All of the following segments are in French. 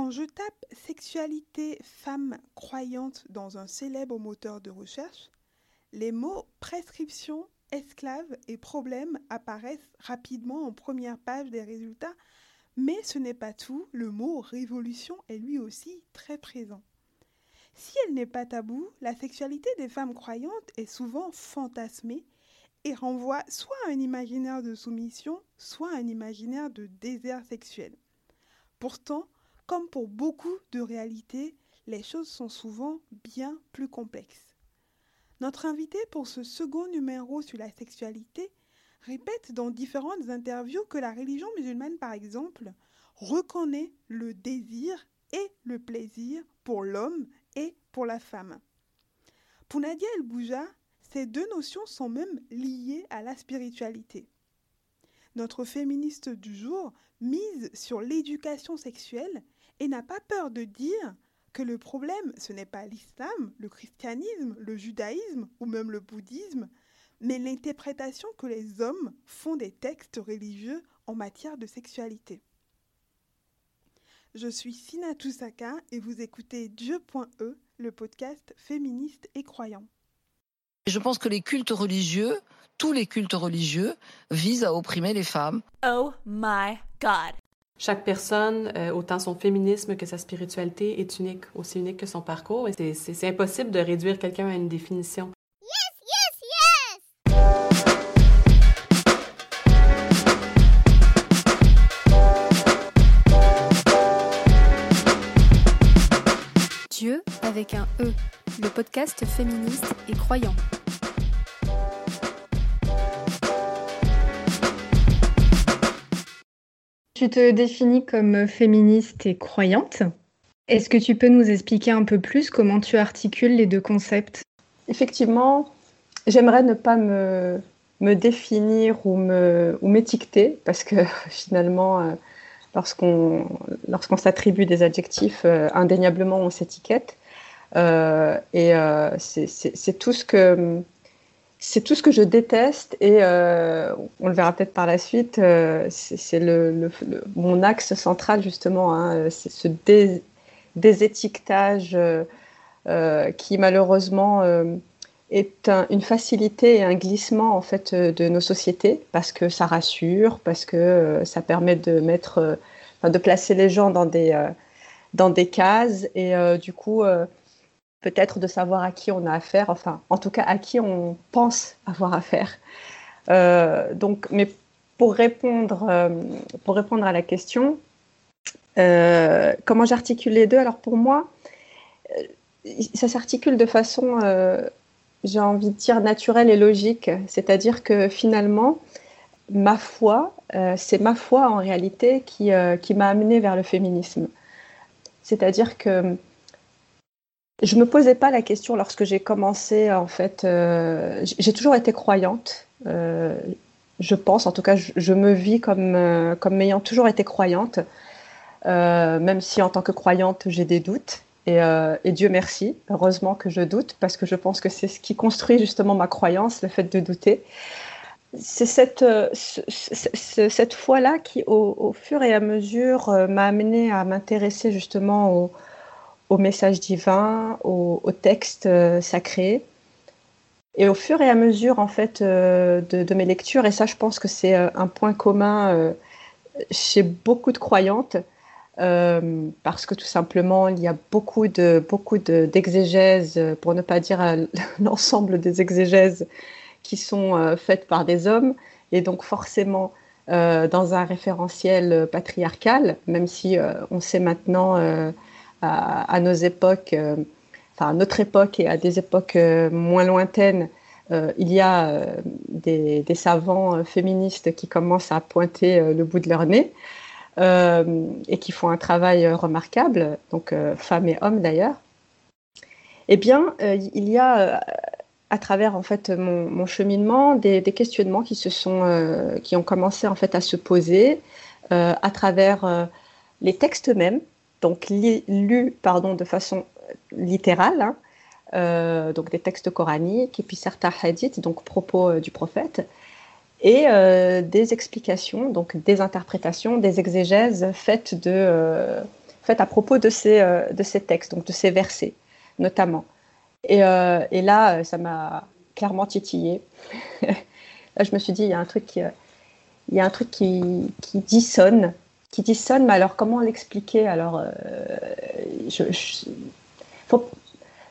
Quand je tape sexualité femme croyante dans un célèbre moteur de recherche, les mots prescription, esclave et problème apparaissent rapidement en première page des résultats, mais ce n'est pas tout, le mot révolution est lui aussi très présent. Si elle n'est pas taboue, la sexualité des femmes croyantes est souvent fantasmée et renvoie soit à un imaginaire de soumission, soit à un imaginaire de désert sexuel. Pourtant, comme pour beaucoup de réalités, les choses sont souvent bien plus complexes. Notre invité pour ce second numéro sur la sexualité répète dans différentes interviews que la religion musulmane, par exemple, reconnaît le désir et le plaisir pour l'homme et pour la femme. Pour Nadia El Bouja, ces deux notions sont même liées à la spiritualité. Notre féministe du jour mise sur l'éducation sexuelle et n'a pas peur de dire que le problème, ce n'est pas l'islam, le christianisme, le judaïsme ou même le bouddhisme, mais l'interprétation que les hommes font des textes religieux en matière de sexualité. Je suis Sina Toussaka et vous écoutez Dieu.e, le podcast féministe et croyant. Je pense que les cultes religieux, tous les cultes religieux, visent à opprimer les femmes. Oh my God. Chaque personne, euh, autant son féminisme que sa spiritualité, est unique, aussi unique que son parcours. Et c'est impossible de réduire quelqu'un à une définition. Yes, yes, yes! Dieu avec un E, le podcast féministe et croyant. Tu te définis comme féministe et croyante. Est-ce que tu peux nous expliquer un peu plus comment tu articules les deux concepts? Effectivement, j'aimerais ne pas me, me définir ou m'étiqueter, parce que finalement, euh, lorsqu'on lorsqu'on s'attribue des adjectifs, euh, indéniablement on s'étiquette. Euh, et c'est tout ce que c'est tout ce que je déteste et euh, on le verra peut-être par la suite. Euh, c'est le, mon axe central justement, hein, c'est ce désétiquetage euh, qui malheureusement est une facilité et un glissement en fait de nos sociétés parce que ça rassure, parce que ça permet de mettre, de placer les gens dans des dans des cases et du coup peut-être de savoir à qui on a affaire, enfin, en tout cas à qui on pense avoir affaire. Euh, donc, mais pour répondre, euh, pour répondre à la question, euh, comment j'articule les deux? Alors pour moi, ça s'articule de façon, j'ai envie de dire, naturelle et logique. C'est-à-dire que finalement, ma foi, c'est ma foi en réalité qui, qui m'a amené vers le féminisme. C'est-à-dire que je me posais pas la question lorsque j'ai commencé. En fait, euh, j'ai toujours été croyante. Euh, je pense, en tout cas, je, me vis comme euh, comme ayant toujours été croyante, même si en tant que croyante j'ai des doutes. Et, et, Dieu merci, heureusement que je doute parce que je pense que c'est ce qui construit justement ma croyance, le fait de douter. C'est cette, cette foi-là qui, au, au, fur et à mesure, m'a amené à m'intéresser justement au, au message divin, au, texte euh. Et au fur et à mesure en fait euh, de, mes lectures, et ça je pense que c'est euh, un point commun chez beaucoup de croyantes, parce que tout simplement il y a beaucoup de beaucoup d'exégèses, pour ne pas dire l'ensemble des exégèses qui sont faites par des hommes, et donc forcément dans un référentiel patriarcal, même si on sait maintenant à, nos époques, euh, enfin à notre époque et à des époques euh, moins lointaines, euh, il y a des, savants féministes qui commencent à pointer le bout de leur nez et qui font un travail remarquable, donc femmes et hommes d'ailleurs. Eh bien, il y a à travers en fait mon, cheminement des, questionnements qui se sont qui ont commencé en fait à se poser à travers les textes mêmes donc lu pardon, de façon littérale, hein, euh, donc des textes coraniques et puis certains hadiths, donc propos euh, du prophète, et euh, des explications, donc des interprétations, des exégèses faites de, fait, à propos de ces, de ces textes, donc de ces versets notamment. Et, et là, ça m'a clairement titillé. là, je me suis dit, il y a un truc il y a un truc qui, qui dissonne, qui dissonne, mais alors comment l'expliquer Alors, je,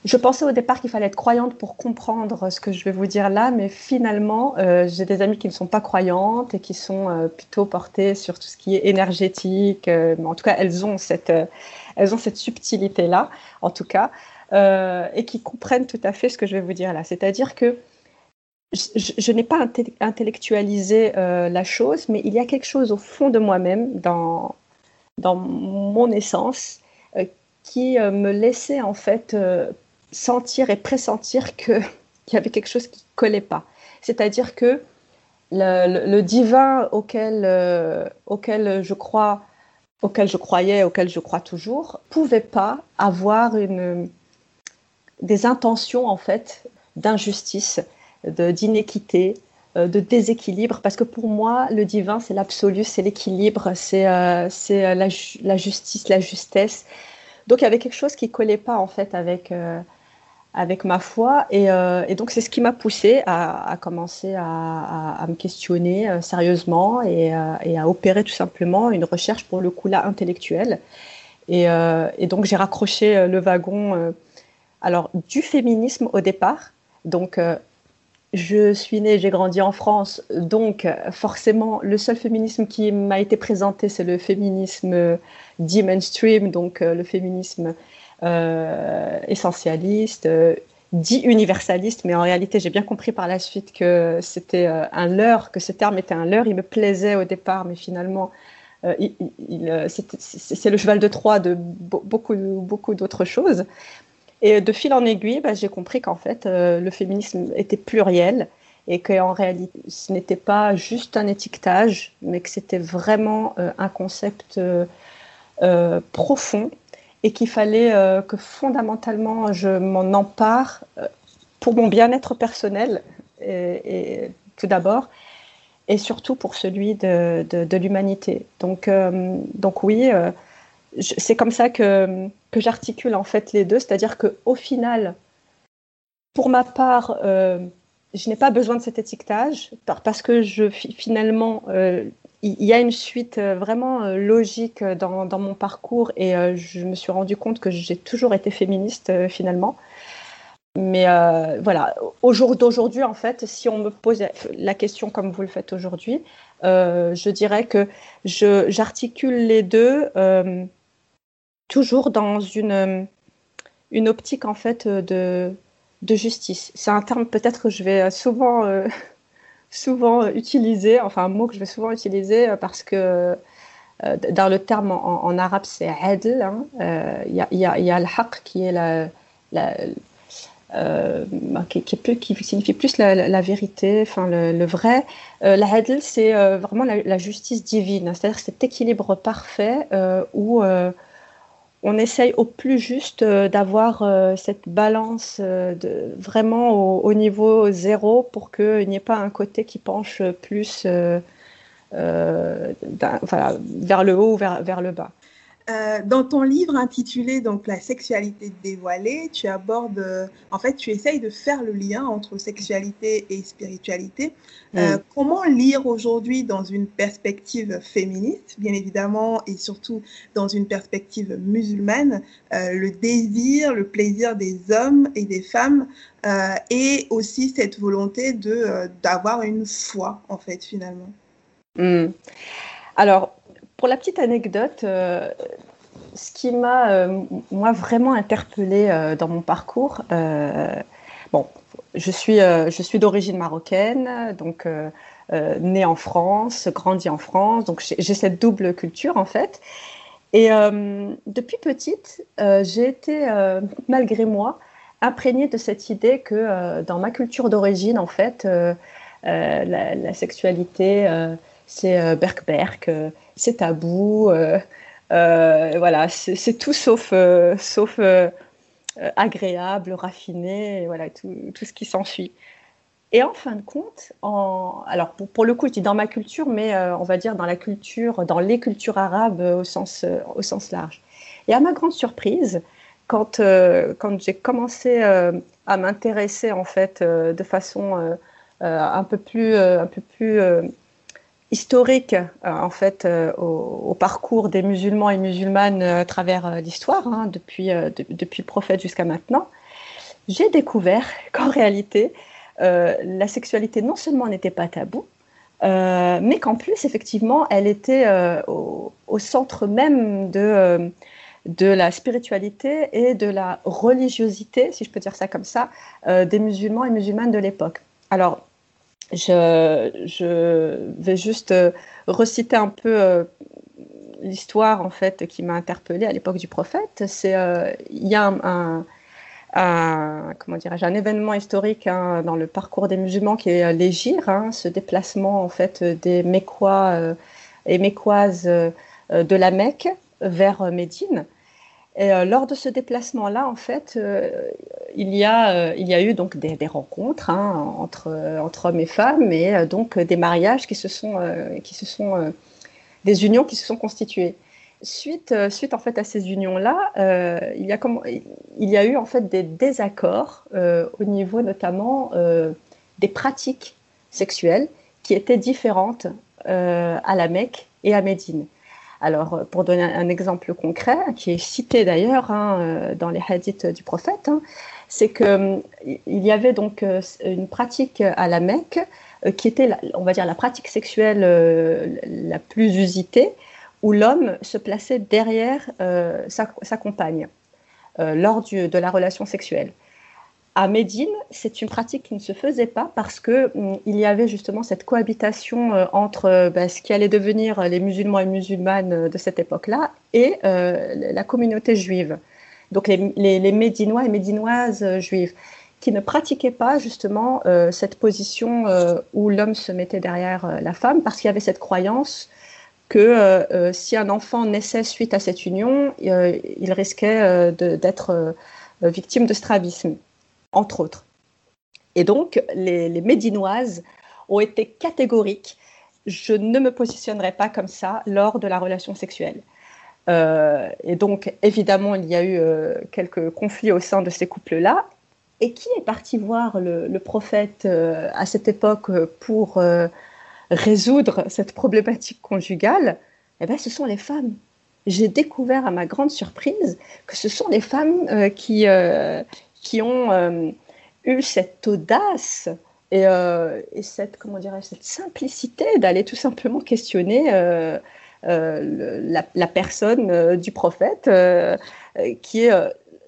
je pensais au départ qu'il fallait être croyante pour comprendre ce que je vais vous dire là, mais finalement, euh, j'ai des amis qui ne sont pas croyantes et qui sont euh, plutôt portées sur tout ce qui est énergétique. Euh, mais en tout cas, elles ont cette, elles ont cette subtilité-là, en tout cas, et qui comprennent tout à fait ce que je vais vous dire là. C'est-à-dire que je, n'ai pas intellectualisé la chose, mais il y a quelque chose au fond de moi-même, dans, dans mon essence, qui me laissait en fait sentir et pressentir qu'il y avait quelque chose qui collait pas. C'est-à-dire que le, divin auquel, euh, auquel je crois, auquel je croyais, auquel je crois toujours, pouvait pas avoir une, des intentions en fait d'injustice, d'inéquité, euh, de déséquilibre, parce que pour moi, le divin, c'est l'absolu, c'est l'équilibre, c'est euh, la, la, justice, la justesse. Donc il y avait quelque chose qui collait pas en fait avec avec ma foi. Euh, et, donc, c'est ce qui m'a poussé à, commencer à, me questionner euh, sérieusement et, à opérer tout simplement une recherche, pour le coup là, intellectuelle. Et, euh, donc, j'ai raccroché le wagon alors, du féminisme au départ. Donc, je suis née, j'ai grandi en France, donc forcément, le seul féminisme qui m'a été présenté, c'est le féminisme dit mainstream, donc le féminisme euh, essentialiste, euh, dit universaliste, mais en réalité, j'ai bien compris par la suite que c'était euh, un leurre, que ce terme était un leurre. Il me plaisait au départ, mais finalement, c'est le cheval de Troie de beaucoup, beaucoup d'autres choses. Et de fil en aiguille, bah, j'ai compris qu'en fait, le féminisme était pluriel et qu'en réalité, ce n'était pas juste un étiquetage, mais que c'était vraiment un concept profond et qu'il fallait euh, que fondamentalement je m'en empare euh, pour mon bien-être personnel et, tout d'abord et surtout pour celui de, de, l'humanité. Donc, euh, donc oui, c'est comme ça que, que j'articule en fait les deux, c'est-à-dire qu'au final, pour ma part, je n'ai pas besoin de cet étiquetage parce que je finalement il y a une suite euh, vraiment euh, logique euh, dans, dans mon parcours et je me suis rendu compte que j'ai toujours été féministe finalement. Mais voilà, au jour d'aujourd'hui, en fait, si on me pose la question comme vous le faites aujourd'hui, je dirais que j'articule les deux toujours dans une, une optique en fait de, de justice. C'est un terme peut-être que je vais souvent souvent utilisé, enfin un mot que je vais souvent utiliser euh, parce que euh, dans le terme en, arabe c'est adl, hein. euh, il y, a, y, y, a, le haq qui est la, la qui, qui, signifie plus la, vérité, enfin le, vrai. l'adl, c'est vraiment la, justice divine, c'est-à-dire cet équilibre parfait où on essaye au plus juste euh, d'avoir euh, cette balance euh, de, vraiment au, niveau zéro pour qu'il n'y ait pas un côté qui penche plus vers le haut ou vers le bas. Euh, dans ton livre intitulé donc La sexualité dévoilée, tu abordes, euh, en fait, tu essayes de faire le lien entre sexualité et spiritualité. Euh, mm. comment lire aujourd'hui dans une perspective féministe, bien évidemment, et surtout dans une perspective musulmane, le désir, le plaisir des hommes et des femmes, et aussi cette volonté de d'avoir une foi, en fait, finalement? Mm. Alors, pour la petite anecdote, euh, ce qui m'a, euh, moi, vraiment interpellée euh, dans mon parcours, bon, je suis, je suis d'origine marocaine, donc née en France, grandie en France, donc j'ai cette double culture en fait. Et depuis petite, j'ai été, malgré moi, imprégnée de cette idée que dans ma culture d'origine, en fait, la, la, sexualité, c'est berk-berk, c'est tabou. Euh, euh, voilà, c'est tout sauf, euh, sauf agréable, raffiné, voilà, tout, tout ce qui s'ensuit. Et en fin de compte, en, alors pour, le coup, je dis dans ma culture, mais on va dire dans la culture, dans les cultures arabes au sens, au sens large. Et à ma grande surprise, quand, euh, quand j'ai commencé euh, à m'intéresser en fait euh, de façon un peu plus, un peu plus historique en fait au, parcours des musulmans et musulmanes à travers l'histoire, hein, depuis, depuis le prophète jusqu'à maintenant, j'ai découvert qu'en réalité, la sexualité non seulement n'était pas tabou, mais qu'en plus, effectivement, elle était au, au, centre même de, de la spiritualité et de la religiosité, si je peux dire ça comme ça, euh, des musulmans et musulmanes de l'époque. Alors, je, vais juste euh, reciter un peu euh, l'histoire en fait qui m'a interpellée à l'époque du prophète. C'est il y a un, comment un événement historique hein, dans le parcours des musulmans qui est l'Égir, hein, ce déplacement en fait des Mécois et Mécoises de la Mecque vers Médine. Et euh, lors de ce déplacement-là, en fait, euh, il, y a, euh, il y a eu donc des, rencontres hein, entre, entre hommes et femmes et donc des mariages qui se sont, qui se sont des unions qui se sont constituées. Suite, suite en fait à ces unions-là, il, y a il y a eu en fait des désaccords au niveau notamment des pratiques sexuelles qui étaient différentes à la Mecque et à Médine. Alors, euh, pour donner un exemple concret, qui est cité d'ailleurs hein, euh, dans les hadiths du prophète, hein, c'est qu'il hum, y avait donc euh, une pratique à la Mecque qui était, on va dire, la pratique sexuelle la plus usitée, où l'homme se plaçait derrière sa, compagne lors de la relation sexuelle à Médine, c'est une pratique qui ne se faisait pas parce que hum, il y avait justement cette cohabitation euh, entre euh, bah, ce qui allait devenir les musulmans et musulmanes euh, de cette époque-là et la communauté juive. Donc les, Médinois et Médinoises juives qui ne pratiquaient pas justement cette position où l'homme se mettait derrière la femme parce qu'il y avait cette croyance que si un enfant naissait suite à cette union, il risquait d'être victime de strabisme entre autres. Et donc, les, Médinoises ont été catégoriques. Je ne me positionnerai pas comme ça lors de la relation sexuelle. Euh, et donc, évidemment, il y a eu euh, quelques conflits au sein de ces couples-là. Et qui est parti voir le, prophète euh, à cette époque pour résoudre cette problématique conjugale? Eh bien, ce sont les femmes. J'ai découvert à ma grande surprise que ce sont les femmes qui, qui ont euh, eu cette audace et, euh, cette, comment dirais cette simplicité d'aller tout simplement questionner euh, la, personne du prophète qui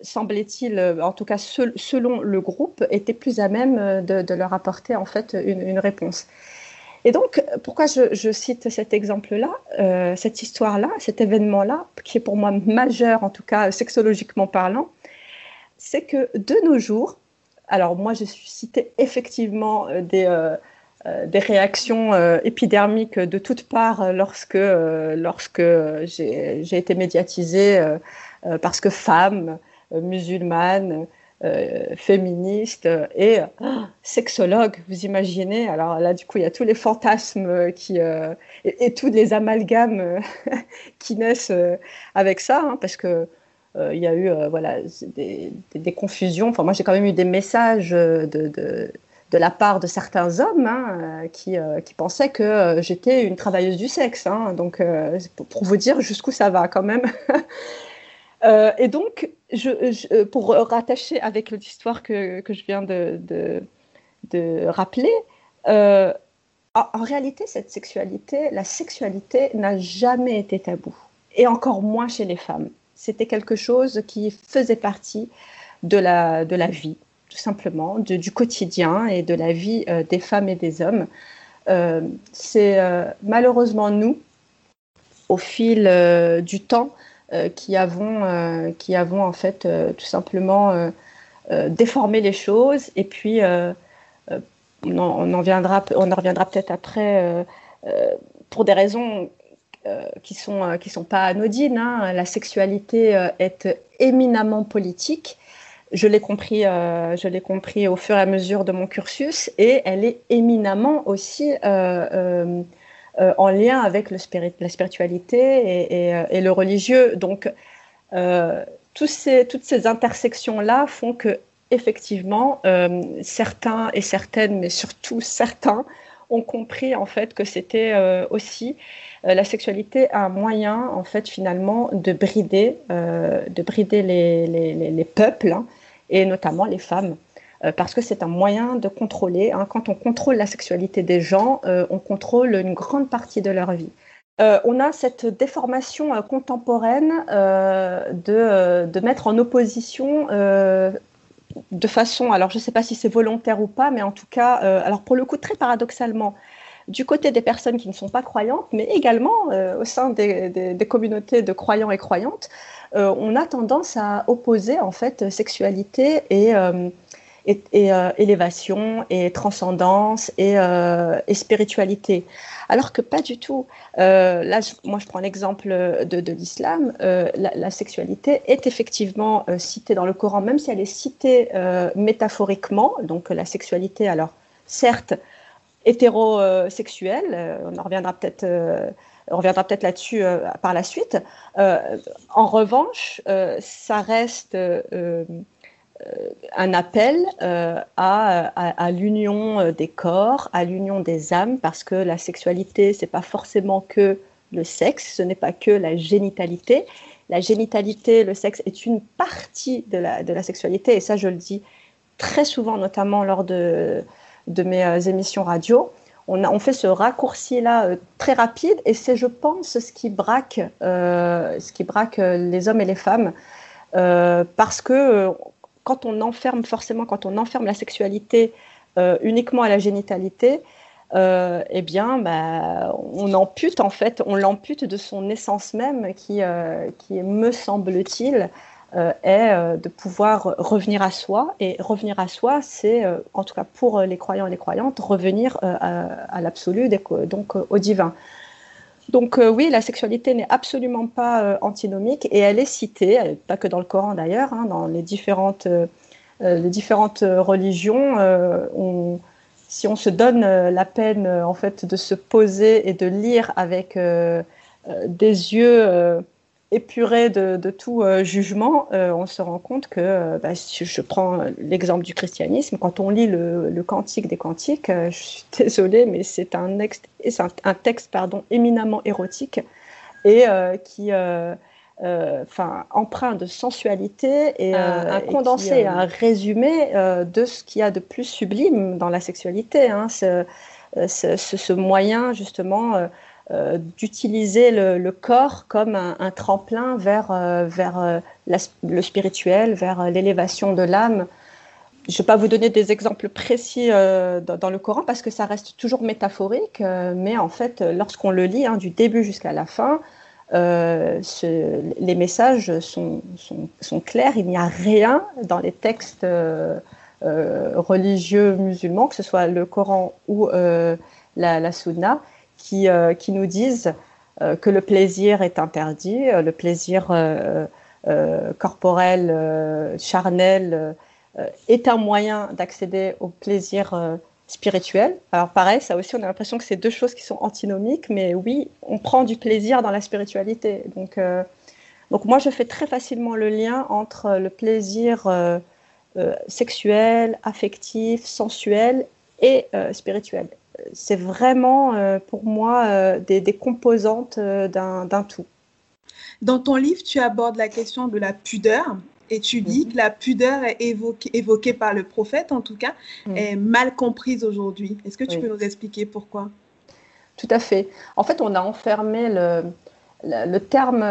semblait-il, en tout cas selon le groupe, était plus à même de, leur apporter en fait une, réponse. Et donc, pourquoi je cite cet exemple-là, cette histoire-là, cet événement-là, qui est pour moi majeur, en tout cas sexologiquement parlant, c'est que de nos jours, alors moi j'ai suscité effectivement euh, des, euh, euh, des réactions épidermiques de toutes parts lorsque, lorsque j'ai été médiatisée parce que femme, musulmane, féministe et sexologue, vous imaginez. Alors là, du coup, il y a tous les fantasmes qui, et, tous les amalgames qui naissent avec ça, hein, parce que il y a eu euh, voilà, des, confusions. Enfin, moi, j'ai quand même eu des messages de, de, de la part de certains hommes hein, qui, euh, qui, pensaient que j'étais une travailleuse du sexe. Hein. donc, pour vous dire jusqu'où ça va quand même. et donc, pour rattacher avec l'histoire que, que, je viens de, de rappeler, en, réalité, cette sexualité, la sexualité n'a jamais été tabou, et encore moins chez les femmes c'était quelque chose qui faisait partie de la, vie, tout simplement, du quotidien et de la vie euh, des femmes et des hommes. Euh, c'est euh, malheureusement nous, au fil du temps, qui, avons, qui avons en fait tout simplement déformé les choses et puis on on en reviendra peut-être après pour des raisons qui sont euh, qui sont pas anodines. Hein. La sexualité euh, est éminemment politique. Je l'ai compris, je l'ai compris au fur et à mesure de mon cursus, et elle est éminemment aussi en lien avec le spirit, la spiritualité et, le religieux. Donc, tous ces, toutes ces intersections-là font que effectivement, certains et certaines, mais surtout certains, ont compris en fait que c'était aussi la sexualité un moyen en fait finalement de brider, de brider les, les, les, peuples hein, et notamment les femmes. Euh, parce que c'est un moyen de contrôler. Hein. Quand on contrôle la sexualité des gens, euh, on contrôle une grande partie de leur vie. Euh, on a cette déformation contemporaine de, de, mettre en opposition de façon, alors je ne sais pas si c'est volontaire ou pas, mais en tout cas, alors pour le coup, très paradoxalement, du côté des personnes qui ne sont pas croyantes, mais également au sein des, des, communautés de croyants et croyantes, on a tendance à opposer en fait sexualité et, et, euh, élévation et transcendance euh, et, spiritualité. Alors que pas du tout. Euh, là, moi, je prends l'exemple de, de l'islam. La, la, sexualité est effectivement citée dans le Coran, même si elle est citée métaphoriquement. Donc la sexualité, alors certes hétérosexuelle, on en reviendra peut-être on reviendra peut-être là-dessus par la suite. en revanche, ça reste euh, un appel euh, à, l'union euh, des corps, à l'union des âmes, parce que la sexualité, c'est pas forcément que le sexe, ce n'est pas que la génitalité. La génitalité, le sexe est une partie de la, sexualité, et ça, je le dis très souvent, notamment lors de, mes émissions radio. On, fait ce raccourci-là très rapide, et c'est, je pense, ce qui braque, ce qui braque les hommes et les femmes, parce que quand on enferme forcément, quand on enferme la sexualité euh, uniquement à la génitalité, euh, eh bien, bah, on ampute en fait, on l'ampute de son essence même, qui, euh, me semble-t-il, est de pouvoir revenir à soi. Et revenir à soi, c'est, en tout cas pour les croyants et les croyantes, revenir à l'absolu, donc au divin. Donc euh, oui, la sexualité n'est absolument pas euh, antinomique et elle est citée, pas que dans le Coran d'ailleurs, hein, dans les différentes, euh, les différentes religions. si on se donne la peine en fait de se poser et de lire avec des yeux épuré de, tout euh, jugement, euh, on se rend compte que, euh, bah, si je prends l'exemple du christianisme, quand on lit le, Cantique des Cantiques, je suis désolée, mais c'est un, un, texte pardon, éminemment érotique et qui, enfin, empreint de sensualité et un, condensé, un résumé de ce qu'il y a de plus sublime dans la sexualité. Hein, ce, ce, moyen justement euh, d'utiliser le, corps comme un, tremplin vers, euh, vers euh, le spirituel, vers l'élévation de l'âme. Je ne vais pas vous donner des exemples précis dans, le Coran parce que ça reste toujours métaphorique, mais en fait, lorsqu'on le lit hein, du début jusqu'à la fin, les messages sont, sont, clairs. Il n'y a rien dans les textes religieux musulmans, que ce soit le Coran ou la, la Sunna, euh, qui, nous disent euh, que le plaisir est interdit, euh, le plaisir corporel, charnel, est un moyen d'accéder au plaisir spirituel. Alors pareil, ça aussi, on a l'impression que c'est deux choses qui sont antinomiques, mais oui, on prend du plaisir dans la spiritualité. Donc, donc moi, je fais très facilement le lien entre le plaisir sexuel, affectif, sensuel et spirituel c'est vraiment euh, pour moi euh, des, composantes euh, d'un tout. Dans ton livre, tu abordes la question de la pudeur et tu dis mhm. que la pudeur est évoquée, par le prophète, en tout cas, est mal comprise aujourd'hui. Est-ce que tu peux nous expliquer pourquoi? Tout à fait. En fait, on a enfermé le, terme,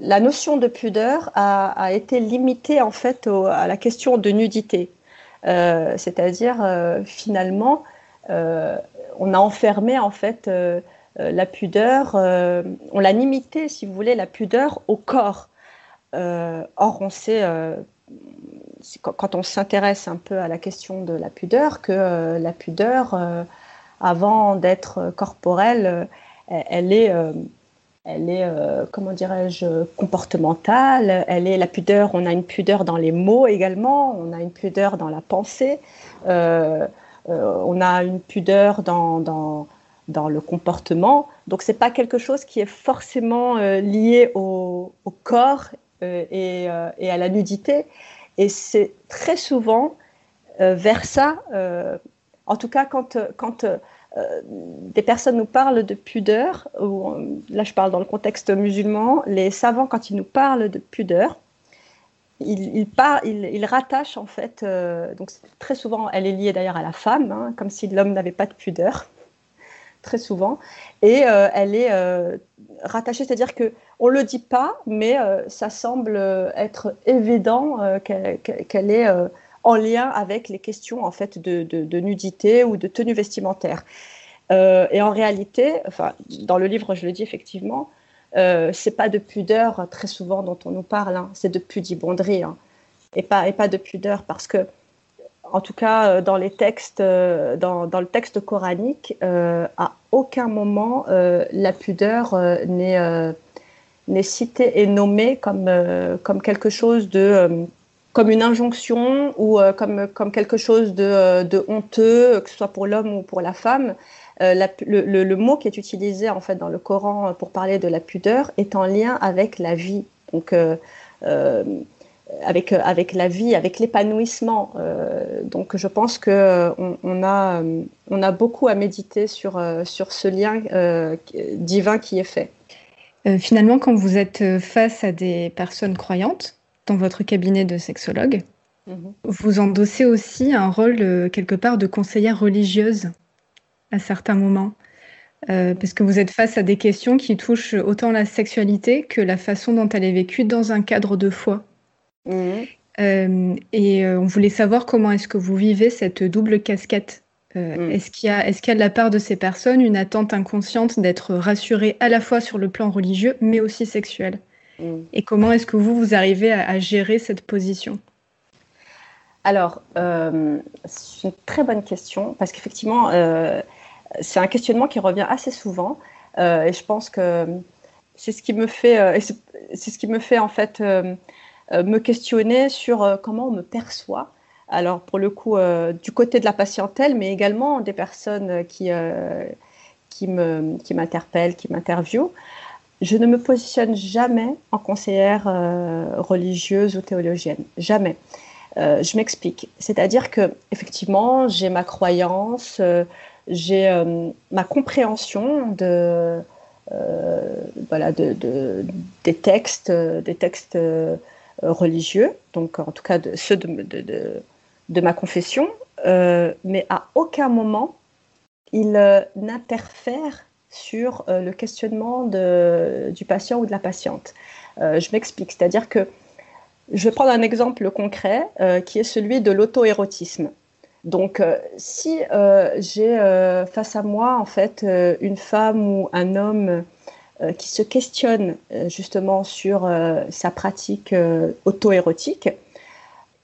la notion de pudeur a, été limitée en fait à la question de nudité. C'est-à-dire, finalement, on a enfermé en fait euh, euh, la pudeur, on l'a limité, si vous voulez, la pudeur au corps. or, on sait quand on s'intéresse un peu à la question de la pudeur, que la pudeur, avant d'être corporelle, elle est, elle est comment dirais-je, comportementale. Elle est la pudeur. On a une pudeur dans les mots également. On a une pudeur dans la pensée. Euh, on a une pudeur dans, dans, le comportement. Donc, ce n'est pas quelque chose qui est forcément euh, lié au, corps et, et, à la nudité. Et c'est très souvent vers ça, en tout cas quand, quand des personnes nous parlent de pudeur, ou, là je parle dans le contexte musulman, les savants quand ils nous parlent de pudeur, il, il, il, rattache en fait, euh, donc très souvent elle est liée d'ailleurs à la femme, hein, comme si l'homme n'avait pas de pudeur, très souvent, et euh, elle est euh, rattachée, c'est-à-dire que on le dit pas, mais ça semble être évident qu'elle qu est en lien avec les questions en fait de, de, de nudité ou de tenue vestimentaire. et en réalité, enfin, dans le livre je le dis effectivement, euh, c'est pas de pudeur très souvent dont on nous parle, hein, c'est de pudibonderie hein, et, pas, et pas de pudeur parce que, en tout cas, dans les textes, dans, dans le texte coranique, euh, à aucun moment euh, la pudeur n'est n'est citée et nommée comme, comme quelque chose de comme une injonction ou comme, comme quelque chose de, de honteux, que ce soit pour l'homme ou pour la femme. Euh, la, le, le, le, mot qui est utilisé en fait dans le Coran pour parler de la pudeur est en lien avec la vie, donc euh, euh, avec avec la vie, avec l'épanouissement. Donc je pense que on, on, a on a beaucoup à méditer sur sur ce lien divin qui est fait. finalement, quand vous êtes face à des personnes croyantes dans votre cabinet de sexologue, mmh. vous endossez aussi un rôle quelque part de conseillère religieuse à certains moments. Euh, parce que vous êtes face à des questions qui touchent autant la sexualité que la façon dont elle est vécue dans un cadre de foi. Mmh. Euh, et euh, on voulait savoir comment est-ce que vous vivez cette double casquette. Mmh. Est-ce qu'il y, est qu y, a de la part de ces personnes une attente inconsciente d'être rassurée à la fois sur le plan religieux, mais aussi sexuel? Mmh. Et comment est-ce que vous, vous arrivez à, à gérer cette position? Alors, c'est une très bonne question, parce qu'effectivement, c'est un questionnement qui revient assez souvent euh, et je pense que c'est ce qui me fait, euh, c'est ce qui me fait en fait euh, me questionner sur comment on me perçoit. Alors pour le coup, du côté de la patientèle, mais également des personnes qui qui qui m'interpellent, qui m'interviewent. Je ne me positionne jamais en conseillère religieuse ou théologienne, jamais. je m'explique. C'est-à-dire que effectivement, j'ai ma croyance, j'ai euh, ma compréhension de, euh, voilà, de, de, des textes, des textes euh, religieux, donc en tout cas de, ceux de, de, ma confession, mais à aucun moment il n'interfère sur le questionnement du patient ou de la patiente. je m'explique, c'est-à-dire que je vais prendre un exemple concret qui est celui de l'auto-érotisme. Donc, euh, si euh, j'ai euh, face à moi en fait une femme ou un homme qui se questionne justement sur sa pratique auto-érotique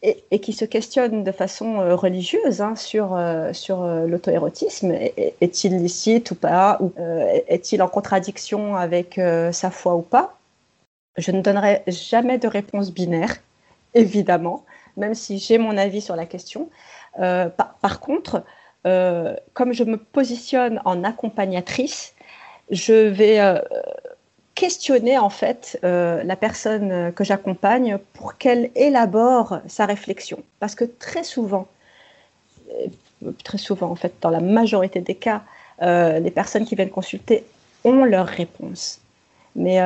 et, qui se questionne de façon religieuse hein, sur, sur l'auto-érotisme, est-il licite ou pas, est-il en contradiction avec sa foi ou pas Je ne donnerai jamais de réponse binaire, évidemment, même si j'ai mon avis sur la question. Euh, par, contre, euh, comme je me positionne en accompagnatrice, je vais euh, questionner en fait la personne que j'accompagne pour qu'elle élabore sa réflexion. Parce que très souvent, très souvent en fait, dans la majorité des cas, les personnes qui viennent consulter ont leur réponse. Mais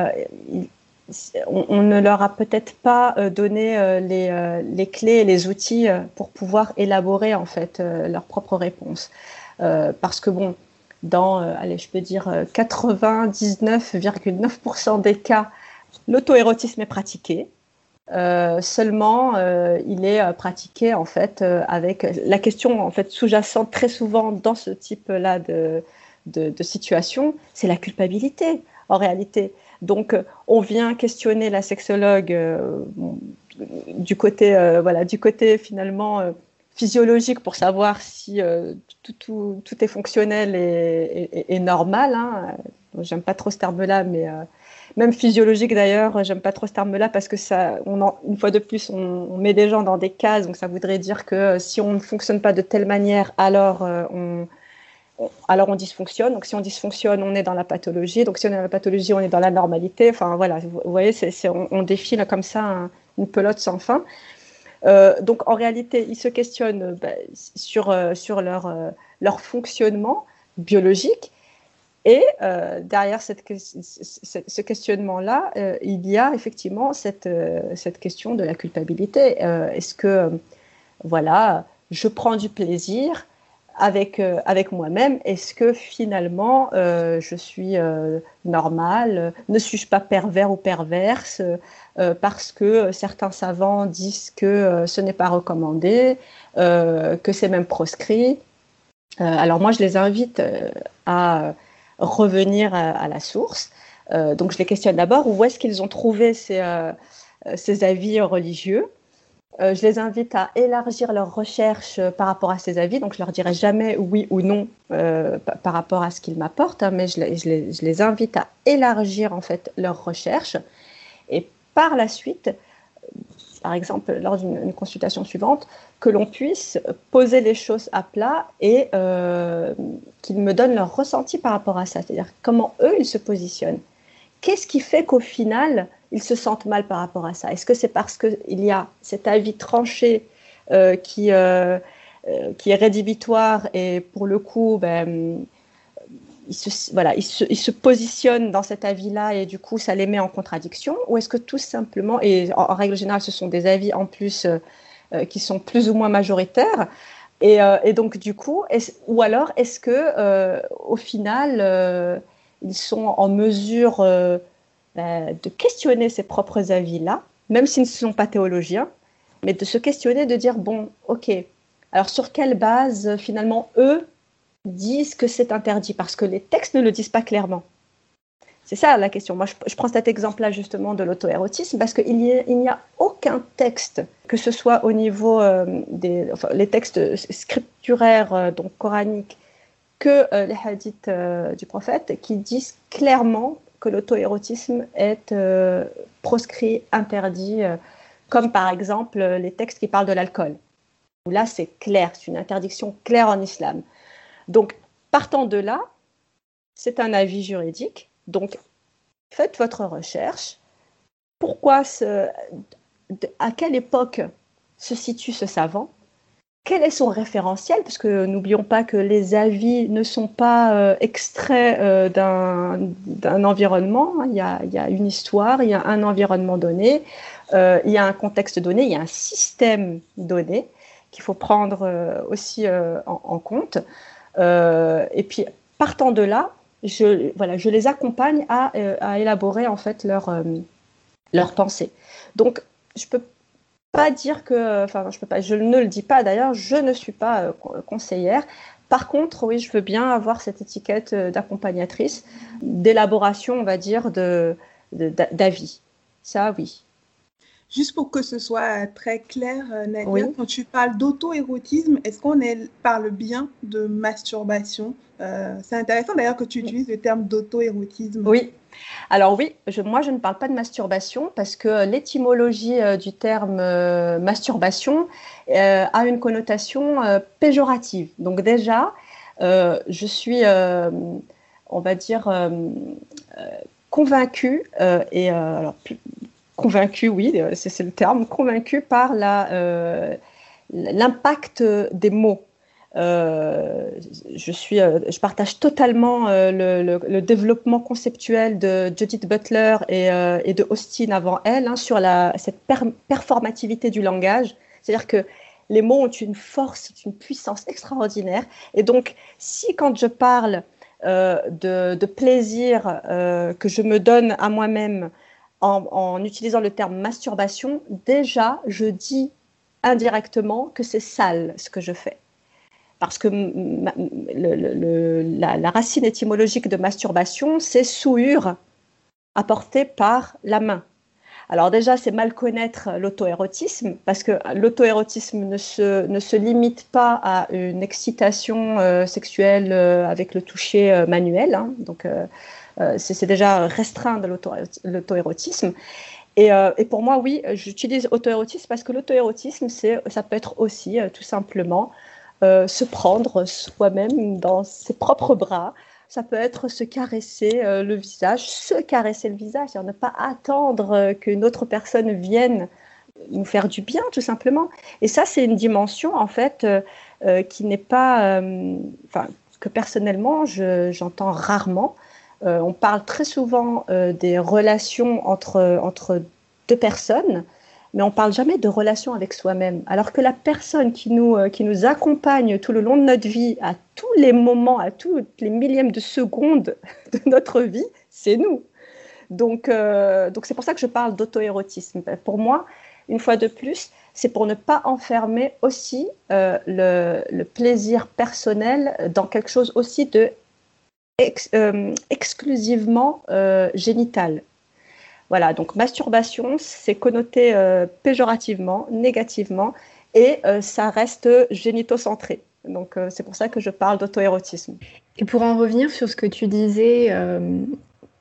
on, ne leur a peut-être pas euh, donné euh, les, euh, les, clés et les outils pour pouvoir élaborer en fait leur propre réponse. parce que bon, dans, allez, je peux dire 99,9% des cas, l'auto-érotisme est pratiqué. Seulement, il est pratiqué en fait avec la question en fait sous-jacente très souvent dans ce type-là de, de situation, c'est la culpabilité en réalité. Donc, euh, on vient questionner la sexologue euh, du côté, euh, voilà, du côté finalement physiologique pour savoir si tout, est fonctionnel et, normal. Hein. J'aime pas trop ce terme-là, mais même physiologique d'ailleurs, j'aime pas trop ce terme-là parce que ça, une fois de plus, on, on, met des gens dans des cases, donc ça voudrait dire que si on ne fonctionne pas de telle manière, alors on alors on dysfonctionne. Donc si on dysfonctionne, on est dans la pathologie. Donc si on est dans la pathologie, on est dans la normalité. Enfin voilà, vous, voyez, on, défile comme ça une pelote sans fin. donc en réalité, ils se questionnent bah, sur, sur leur, fonctionnement biologique et euh, derrière ce questionnement-là, euh, il y a effectivement cette, euh, cette question de la culpabilité. Est-ce que, voilà, je prends du plaisir avec, avec moi-même. Est-ce que finalement, je suis normale Ne suis-je pas pervers ou perverse parce que certains savants disent que ce n'est pas recommandé, que c'est même proscrit? Alors moi, je les invite à revenir à, la source. Euh, donc je les questionne d'abord, où est-ce qu'ils ont trouvé ces, euh, ces avis religieux? Euh, je les invite à élargir leurs recherches par rapport à ces avis. Donc, je leur dirai jamais oui ou non par rapport à ce qu'ils m'apportent, hein, mais je les, invite à élargir en fait leurs recherches. Et par la suite, par exemple, lors d'une consultation suivante, que l'on puisse poser les choses à plat et euh, qu'ils me donnent leur ressenti par rapport à ça, c'est-à-dire comment eux, ils se positionnent. Qu'est-ce qui fait qu'au final, ils se sentent mal par rapport à ça? Est-ce que c'est parce qu'il y a cet avis tranché euh, qui, euh, qui est rédhibitoire et pour le coup, ben, ils se, voilà, ils se, ils se, positionnent dans cet avis-là et du coup, ça les met en contradiction? Ou est-ce que tout simplement, et en, règle générale, ce sont des avis en plus euh, euh, qui sont plus ou moins majoritaires, et, euh, et donc du coup, ou alors est-ce que au final, ils sont en mesure ben, de questionner ces propres avis-là, même s'ils ne sont pas théologiens, mais de se questionner, de dire, bon, ok, alors sur quelle base finalement eux disent que c'est interdit? Parce que les textes ne le disent pas clairement. C'est ça la question. Moi, je, prends cet exemple-là justement de l'auto-érotisme parce qu'il n'y a, aucun texte, que ce soit au niveau euh, des les textes scripturaires, euh, donc coraniques, que euh, les hadiths du prophète, qui disent clairement que l'auto-érotisme est proscrit, interdit, comme par exemple les textes qui parlent de l'alcool. Là, c'est clair, c'est une interdiction claire en islam. Donc, partant de là, c'est un avis juridique. Donc, faites votre recherche. Pourquoi ce, à quelle époque se situe ce savant? Quel est son référentiel? Parce que n'oublions pas que les avis ne sont pas euh, extraits euh, d'un environnement. Il y, a, il y, a, une histoire, il y a un environnement donné, euh, il y a un contexte donné, il y a un système donné qu'il faut prendre aussi en, compte. Euh, et puis, partant de là, je, voilà, je les accompagne à, euh, à élaborer en fait leur, euh, leur pensée. Donc, je peux pas dire que, enfin, je peux pas, je ne le dis pas d'ailleurs, je ne suis pas conseillère. Par contre, oui, je veux bien avoir cette étiquette d'accompagnatrice, d'élaboration, on va dire, de, d'avis. Ça, oui. Juste pour que ce soit très clair, euh, Nadia, quand tu parles d'auto-érotisme, est-ce qu'on parle bien de masturbation? Euh, C'est intéressant d'ailleurs que tu utilises le terme d'auto-érotisme. Oui. Alors oui, moi je ne parle pas de masturbation parce que l'étymologie euh, du terme masturbation a une connotation péjorative. Donc déjà, je suis, on va dire, convaincue et alors convaincu, oui, euh, c'est le terme, convaincu par euh, l'impact des mots. Euh, je, suis, je partage totalement le, développement conceptuel de Judith Butler et, de Austin avant elle hein, sur la, cette performativité du langage. C'est-à-dire que les mots ont une force, une puissance extraordinaire. Et donc, si quand je parle de, plaisir que je me donne à moi-même, en, utilisant le terme masturbation, déjà, je dis indirectement que c'est sale ce que je fais. Parce que la, racine étymologique de masturbation, c'est souillure apportée par la main. Alors déjà, c'est mal connaître l'auto-érotisme, parce que l'auto-érotisme ne se, ne se limite pas à une excitation euh, sexuelle euh, avec le toucher euh, manuel. Hein. donc, c'est déjà restreint de l'auto-érotisme. Et, pour moi, oui, j'utilise auto-érotisme parce que l'auto-érotisme, ça peut être aussi tout simplement euh, se prendre soi-même dans ses propres bras. Ça peut être se caresser euh, le visage, se caresser le visage, ne pas attendre qu'une autre personne vienne nous faire du bien, tout simplement. Et ça, c'est une dimension, en fait, qui n'est pas, enfin, que personnellement, j'entends rarement. on parle très souvent des relations entre, entre deux personnes, mais on parle jamais de relation avec soi-même. Alors que la personne qui nous, euh, qui nous accompagne tout le long de notre vie, à tous les moments, à tous les millièmes de secondes de notre vie, c'est nous. Donc, euh, donc c'est pour ça que je parle d'auto-érotisme. Pour moi, une fois de plus, c'est pour ne pas enfermer aussi euh, le, le, plaisir personnel dans quelque chose aussi de exclusivement génital. Voilà, donc masturbation, c'est connoté euh, péjorativement, négativement, et euh, ça reste génitocentré. Donc euh, c'est pour ça que je parle d'auto-érotisme. Et pour en revenir sur ce que tu disais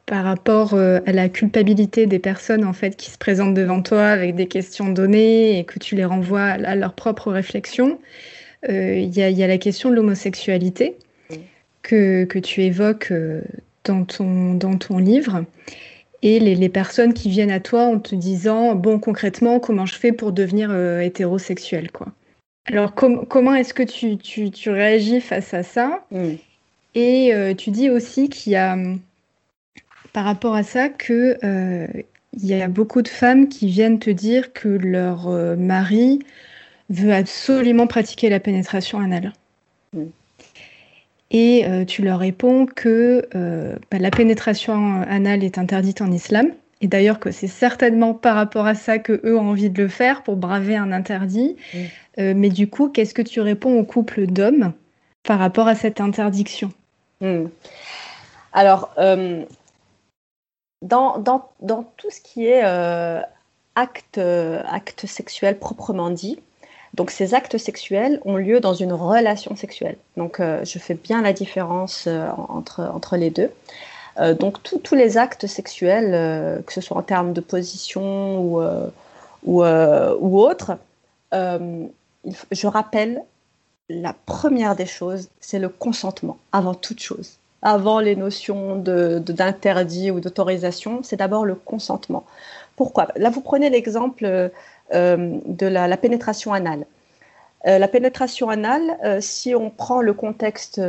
par rapport à la culpabilité des personnes en fait qui se présentent devant toi avec des questions données et que tu les renvoies à leur propre réflexion, il y, a la question de l'homosexualité que, que, tu évoques dans, ton, dans ton livre et les, personnes qui viennent à toi en te disant bon concrètement comment je fais pour devenir euh, hétérosexuel quoi. Alors comment est-ce que tu, tu, réagis face à ça? Mm. Et euh, tu dis aussi qu'il y a par rapport à ça que euh, il y a beaucoup de femmes qui viennent te dire que leur mari veut absolument pratiquer la pénétration anale. Et euh, tu leur réponds que euh, bah, la pénétration anale est interdite en islam, et d'ailleurs que c'est certainement par rapport à ça que eux ont envie de le faire pour braver un interdit. Euh, mais du coup, qu'est-ce que tu réponds au couple d'hommes par rapport à cette interdiction? Hmm. Alors, dans, dans, dans, tout ce qui est acte, acte sexuel proprement dit, donc ces actes sexuels ont lieu dans une relation sexuelle. Donc euh, je fais bien la différence euh, entre, entre les deux. Euh, donc tous les actes sexuels, que ce soit en termes de position ou, ou, ou autre, je rappelle, la première des choses, c'est le consentement, avant toute chose. Avant les notions d'interdit de, ou d'autorisation, c'est d'abord le consentement. Pourquoi? Là, vous prenez l'exemple de la, pénétration anale. Euh, la pénétration anale, euh, si on prend le contexte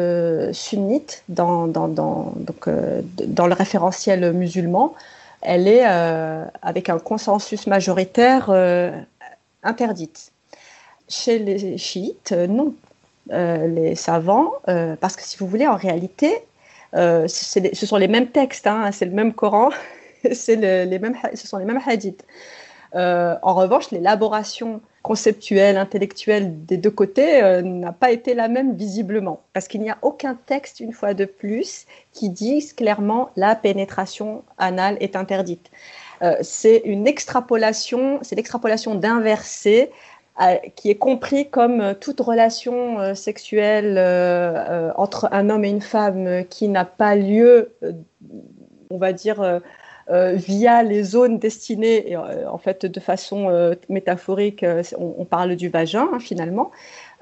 sunnite dans, le référentiel musulman, elle est avec un consensus majoritaire interdite. Chez les chiites, non. les savants, parce que si vous voulez, en réalité, ce sont les mêmes textes, hein, c'est le même Coran, c'est les mêmes, ce sont les mêmes hadiths. Euh, en revanche, l'élaboration conceptuelle, intellectuelle des deux côtés euh, n'a pas été la même visiblement, parce qu'il n'y a aucun texte, une fois de plus, qui dise clairement la pénétration anale est interdite. Euh, c'est une extrapolation, c'est l'extrapolation d'inversé qui est compris comme toute relation sexuelle entre un homme et une femme qui n'a pas lieu, on va dire, euh, via les zones destinées, euh, en fait de façon euh, métaphorique, on, parle du vagin hein, finalement,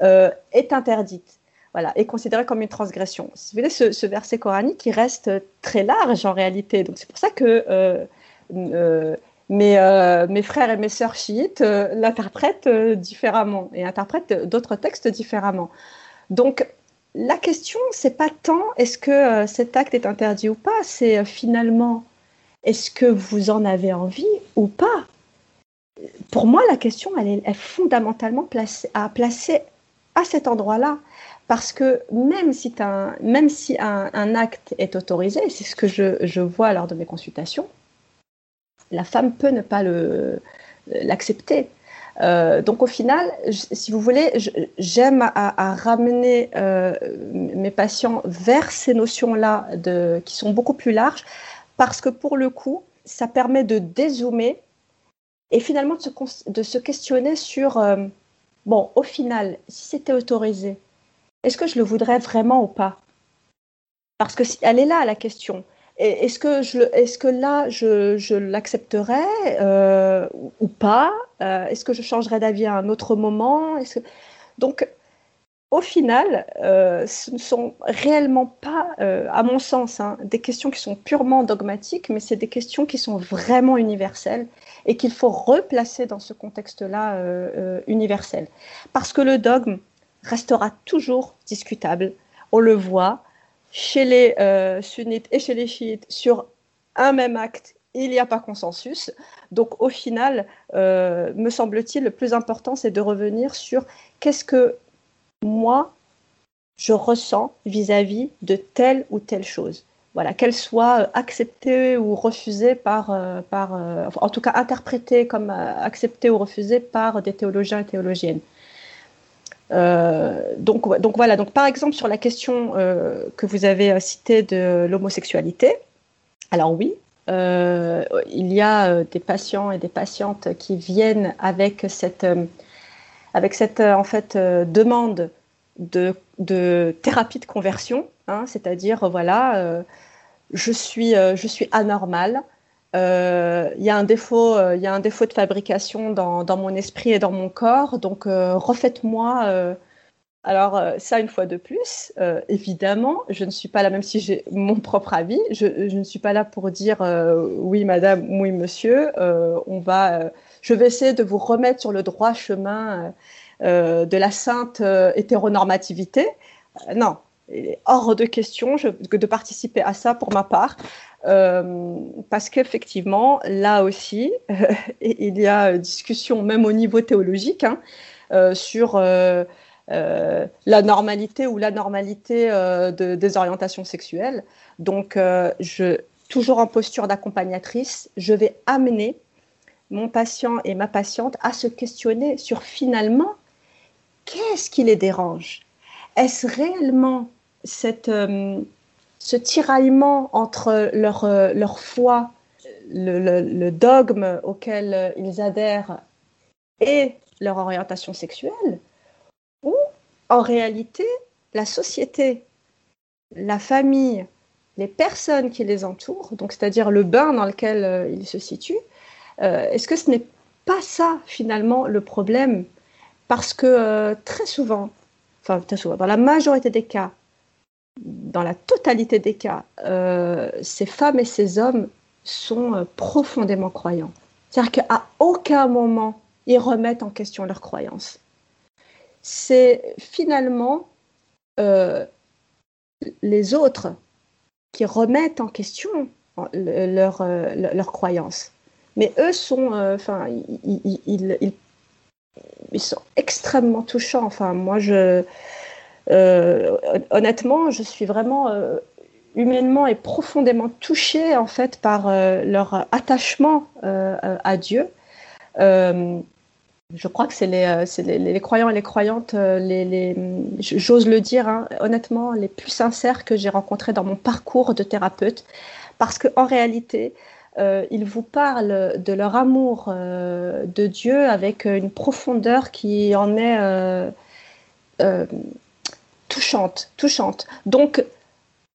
est interdite. Voilà, est considérée comme une transgression. Si vous voulez, ce, verset coranique, qui reste très large en réalité. Donc c'est pour ça que mes, mes, frères et mes sœurs chiites l'interprètent différemment et interprètent d'autres textes différemment. Donc la question, c'est pas tant est-ce que cet acte est interdit ou pas, c'est finalement est-ce que vous en avez envie ou pas? Pour moi, la question, elle est, fondamentalement placée, à placer à cet endroit-là. Parce que même si, un, acte est autorisé, c'est ce que je, vois lors de mes consultations, la femme peut ne pas l'accepter. Euh, donc au final, si vous voulez, j'aime à, ramener euh, mes patients vers ces notions-là qui sont beaucoup plus larges, parce que pour le coup, ça permet de dézoomer et finalement de se, questionner sur, euh, bon, au final, si c'était autorisé, est-ce que je le voudrais vraiment ou pas? Parce que elle est là la question. Est-ce que, je, est que là, je, l'accepterais euh, ou pas? Euh, Est-ce que je changerais d'avis à un autre moment? Donc, au final, euh, ce ne sont réellement pas, euh, à mon sens, hein, des questions qui sont purement dogmatiques, mais c'est des questions qui sont vraiment universelles et qu'il faut replacer dans ce contexte-là euh, universel. Parce que le dogme restera toujours discutable. On le voit chez les sunnites et chez les chiites sur un même acte. Il n'y a pas consensus. Donc au final, me semble-t-il, le plus important, c'est de revenir sur qu'est-ce que moi, je ressens vis-à-vis de telle ou telle chose. Voilà, qu'elle soit euh, acceptée ou refusée par, euh, euh, en tout cas interprétée comme acceptée ou refusée par des théologiens et théologiennes. donc, donc voilà, donc par exemple sur la question que vous avez citée de l'homosexualité, alors oui, il y a des patients et des patientes qui viennent avec cette avec cette euh, en fait, euh, demande de, de, thérapie de conversion, hein, c'est-à-dire, voilà, euh, je, suis, je suis anormal, il y, a un défaut, il y a un défaut de fabrication dans, dans, mon esprit et dans mon corps, donc refaites-moi. alors ça, une fois de plus, évidemment, je ne suis pas là, même si j'ai mon propre avis, je, je, ne suis pas là pour dire oui madame, oui monsieur, on va je vais essayer de vous remettre sur le droit chemin euh, euh, de la sainte euh, hétéronormativité. non, il est hors de question de participer à ça pour ma part. parce qu'effectivement, là aussi, il y a discussion même au niveau théologique hein, sur la normalité ou l'anormalité de, des orientations sexuelles. Donc, toujours en posture d'accompagnatrice, je vais amener mon patient et ma patiente à se questionner sur finalement qu'est-ce qui les dérange? Est-ce réellement cette, euh, ce tiraillement entre leur, euh, leur foi, le, dogme auquel ils adhèrent et leur orientation sexuelle? Ou en réalité, la société, la famille, les personnes qui les entourent, donc c'est-à-dire le bain dans lequel euh, ils se situent, est-ce que ce n'est pas ça finalement le problème? Parce que euh, très souvent, enfin très souvent, dans la majorité des cas, dans la totalité des cas, euh, ces femmes et ces hommes sont profondément croyants. C'est-à-dire qu'à aucun moment, ils remettent en question leurs croyances. C'est finalement les autres qui remettent en question leurs leur croyances. Mais eux sont, euh, enfin, ils, sont extrêmement touchants. Enfin, moi, je, euh, honnêtement, je suis vraiment euh, humainement et profondément touchée en fait par leur attachement à Dieu. je crois que c'est les, les, croyants et les croyantes, les, j'ose le dire, hein, honnêtement, les plus sincères que j'ai rencontrés dans mon parcours de thérapeute, parce qu'en réalité, euh, ils vous parlent de leur amour euh, de Dieu avec une profondeur qui en est euh, touchante, touchante. Donc,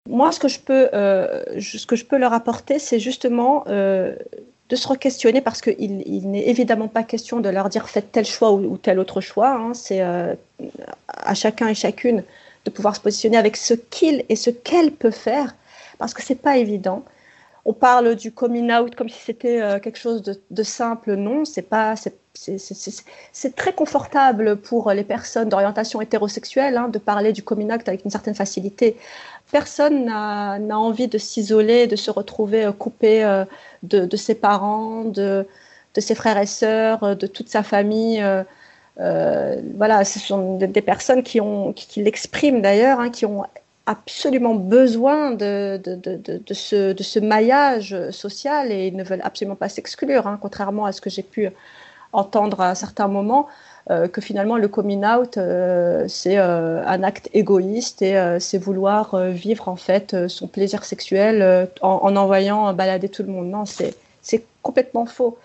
moi, ce que je peux, ce que je peux leur apporter, c'est justement de se re-questionner parce qu'il il, n'est évidemment pas question de leur dire faites tel choix ou, tel autre choix. Hein. C'est à chacun et chacune de pouvoir se positionner avec ce qu'il et ce qu'elle peut faire parce que c'est pas évident on parle du coming out comme si c'était euh, quelque chose de, simple. Non, c'est pas. C'est très confortable pour les personnes d'orientation hétérosexuelle hein, de parler du coming out avec une certaine facilité. Personne n'a envie de s'isoler, de se retrouver euh, coupé euh, de, ses parents, de, ses frères et sœurs, de toute sa famille. voilà, ce sont des, personnes qui, l'expriment d'ailleurs, hein, qui ont absolument besoin de, de, de, ce, de ce maillage social et ils ne veulent absolument pas s'exclure, hein, contrairement à ce que j'ai pu entendre à certains moments, euh, que finalement le coming out, euh, c'est euh, un acte égoïste et c'est vouloir vivre en fait son plaisir sexuel en, envoyant balader tout le monde. Non, c'est complètement faux.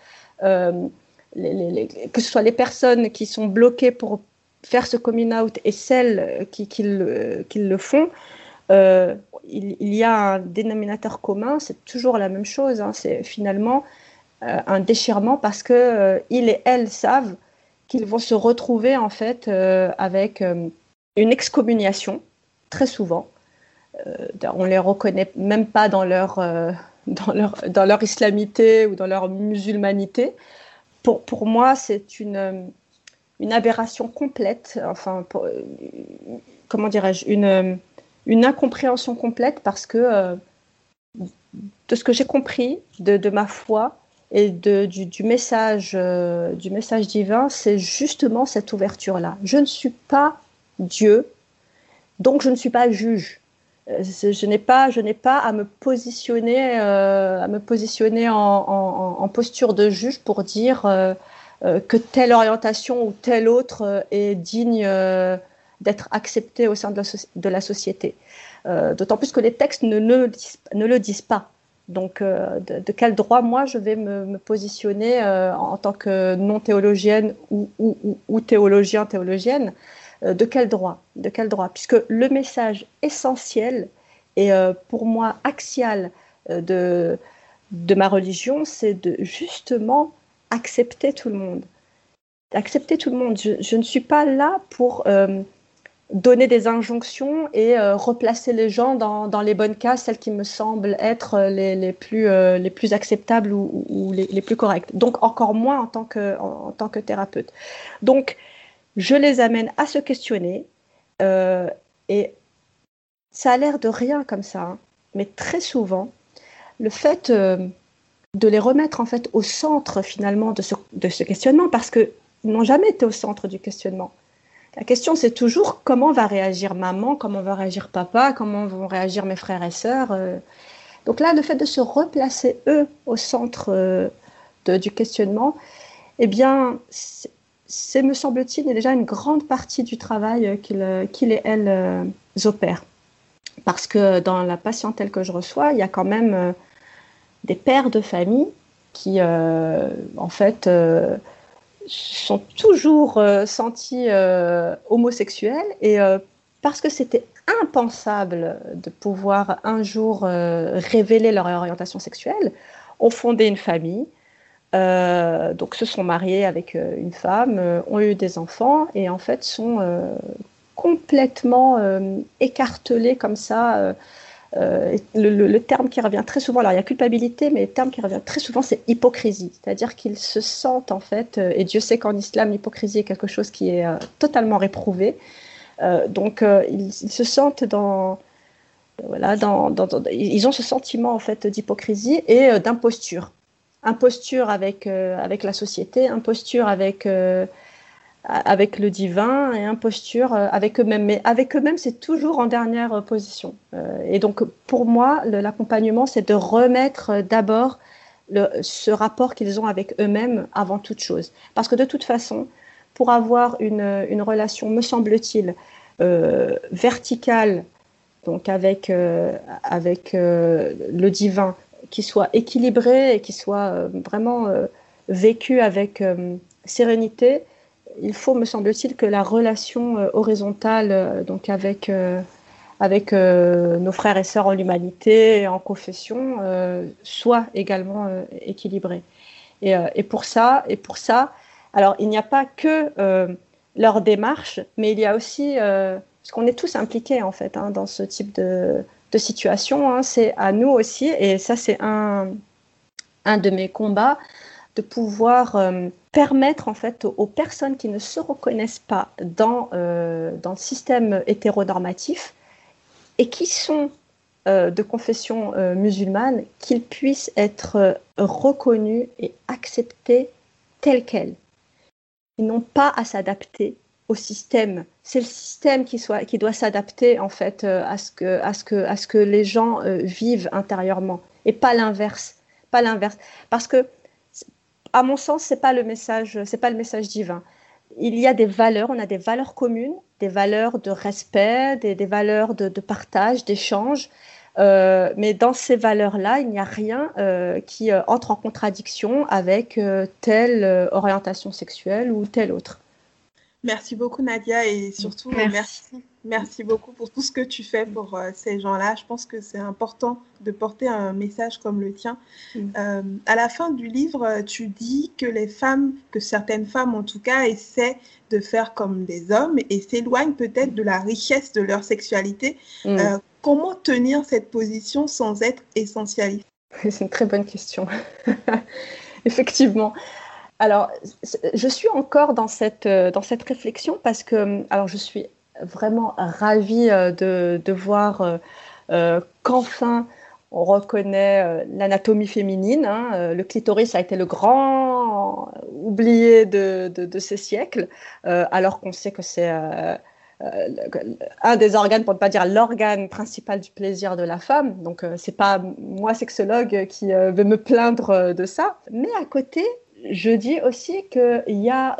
Que ce soit les personnes qui sont bloquées pour faire ce coming out et celles qui, qui, le, qui le, font, euh, il, y a un dénominateur commun, c'est toujours la même chose. Hein, c'est finalement euh, un déchirement parce que euh, et elles savent qu'ils vont se retrouver en fait avec une excommuniation, très souvent. on ne les reconnaît même pas dans leur, dans, leur, dans leur islamité ou dans leur musulmanité. Pour, pour moi, c'est une, une aberration complète, enfin, comment dirais-je, une, une incompréhension complète parce que de ce que j'ai compris de, de, ma foi et de, du, du, message, euh, du message divin, c'est justement cette ouverture-là. Je ne suis pas Dieu, donc je ne suis pas juge. Euh, je n'ai pas, je n'ai pas à me positionner, euh, à me positionner en, en, posture de juge pour dire euh, euh que telle orientation ou telle autre est digne d'être acceptée au sein de la, société. D'autant plus que les textes ne, le disent pas. Donc, euh, de, quel droit, moi, je vais me, positionner euh, en tant que non-théologienne ou, théologien, théologienne euh, De quel droit De quel droit? Puisque le message essentiel et euh, pour moi axial euh, de, de ma religion, c'est de justement accepter tout le monde. Accepter tout le monde. Je, ne suis pas là pour euh, donner des injonctions et euh, replacer les gens dans, les bonnes cases, celles qui me semblent être les, les plus, euh, les plus acceptables ou, les, plus correctes. Donc encore moins en tant que, thérapeute. Donc je les amène à se questionner et ça a l'air de rien comme ça, hein, mais très souvent, le fait de les remettre en fait au centre finalement de ce, questionnement, parce qu'ils n'ont jamais été au centre du questionnement la question, c'est toujours comment va réagir maman, comment va réagir papa, comment vont réagir mes frères et sœurs. Euh. Donc là, le fait de se replacer eux au centre euh, du questionnement, eh bien, c'est, me semble-t-il, déjà une grande partie du travail qu'ils, qu'ils et elles euh, opèrent. Parce que dans la patientèle que je reçois, il y a quand même des pères de famille qui, en fait, sont toujours euh, sentis euh, homosexuels et euh, parce que c'était impensable de pouvoir un jour euh, révéler leur orientation sexuelle, ont fondé une famille, donc se sont mariés avec une femme, ont eu des enfants et en fait sont complètement écartelés comme ça euh, le, terme qui revient très souvent, alors il y a culpabilité, mais le terme qui revient très souvent, c'est hypocrisie. C'est-à-dire qu'ils se sentent en fait, euh, et Dieu sait qu'en islam, l'hypocrisie est quelque chose qui est euh, totalement réprouvé. Donc ils, se sentent dans, voilà, dans, ils ont ce sentiment en fait d'hypocrisie et d'imposture. Imposture avec, avec la société, imposture avec avec le divin et imposture euh, avec eux-mêmes. Mais avec eux-mêmes, c'est toujours en dernière euh, position. Euh, et donc, pour moi, l'accompagnement, c'est de remettre d'abord ce rapport qu'ils ont avec eux-mêmes avant toute chose. Parce que de toute façon, pour avoir une, relation, me semble-t-il, verticale, donc avec, avec le divin, qui soit équilibrée et qui soit vraiment vécue avec sérénité, il faut, me semble-t-il, que la relation euh, horizontale, euh, donc avec, euh, avec nos frères et sœurs en l'humanité et en confession, soit également équilibrée. Et, pour ça, et pour ça, alors il n'y a pas que leur démarche, mais il y a aussi, parce qu'on est tous impliqués en fait hein, dans ce type de, de situation, hein, c'est à nous aussi, et ça c'est un, un de mes combats, de pouvoir permettre en fait aux, personnes qui ne se reconnaissent pas dans, euh, dans le système hétéronormatif et qui sont euh, de confession euh, musulmane, qu'ils puissent être reconnus et acceptés tels quels. Ils n'ont pas à s'adapter au système. C'est le système qui, soit, qui doit s'adapter en fait à ce, que, à, ce que, à ce que les gens vivent intérieurement et pas l'inverse. Pas l'inverse. Parce que à mon sens, c'est pas le message, c'est pas le message divin. Il y a des valeurs, on a des valeurs communes, des valeurs de respect, des, des valeurs de, de partage, d'échange. Euh, mais dans ces valeurs-là, il n'y a rien euh, qui euh, entre en contradiction avec euh, telle euh, orientation sexuelle ou telle autre. Merci beaucoup Nadia et surtout merci, merci Merci beaucoup pour tout ce que tu fais pour euh, ces gens-là. Je pense que c'est important de porter un message comme le tien. Mm. Euh, à la fin du livre, euh, tu dis que les femmes, que certaines femmes en tout cas, essaient de faire comme des hommes et s'éloignent peut-être de la richesse de leur sexualité. Mm. Euh, comment tenir cette position sans être essentialiste? C'est une très bonne question. Effectivement. Alors, je suis encore dans cette, dans cette réflexion parce que, alors, je suis vraiment ravie euh, de, de voir euh, euh, qu'enfin on reconnaît l'anatomie féminine. hein. Le clitoris a été le grand oublié de, de, ces siècles, alors qu'on sait que c'est un des organes, pour ne pas dire l'organe principal du plaisir de la femme. Donc, c'est pas moi, sexologue, qui vais me plaindre de ça. Mais à côté, je dis aussi qu'il y a,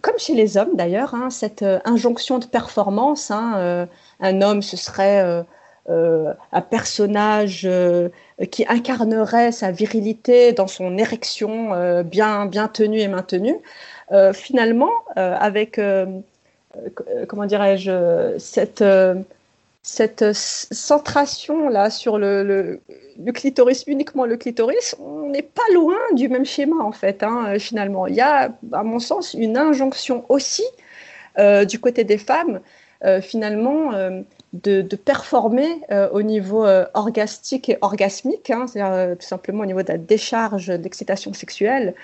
comme chez les hommes d'ailleurs, hein, cette euh, injonction de performance. hein, euh, un homme, ce serait euh, euh, un personnage euh, qui incarnerait sa virilité dans son érection euh, bien, bien tenue et maintenue. Euh, finalement, euh, avec, euh, euh, comment dirais-je, euh, cette, euh, cette euh, centration là sur le, clitoris, uniquement le clitoris, on n'est pas loin du même schéma en fait, hein, euh, finalement. Il y a, à mon sens, une injonction aussi euh, du côté des femmes, finalement, de, performer au niveau orgastique et orgasmique, hein, c'est-à-dire tout simplement au niveau de la décharge d'excitation sexuelle.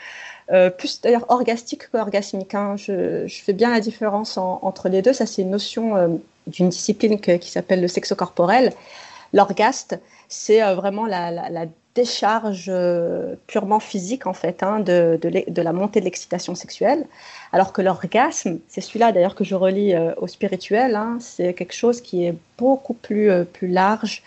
Euh, plus d'ailleurs orgastique qu'orgasmique. Hein. Je, fais bien la différence en, entre les deux. Ça, c'est une notion euh, d'une discipline qui s'appelle le sexo-corporel. L'orgaste, c'est euh, vraiment la, décharge purement physique, en fait, hein, de, de, la montée de l'excitation sexuelle. Alors que l'orgasme, c'est celui-là d'ailleurs que je relis euh, au spirituel, hein, c'est quelque chose qui est beaucoup plus, plus large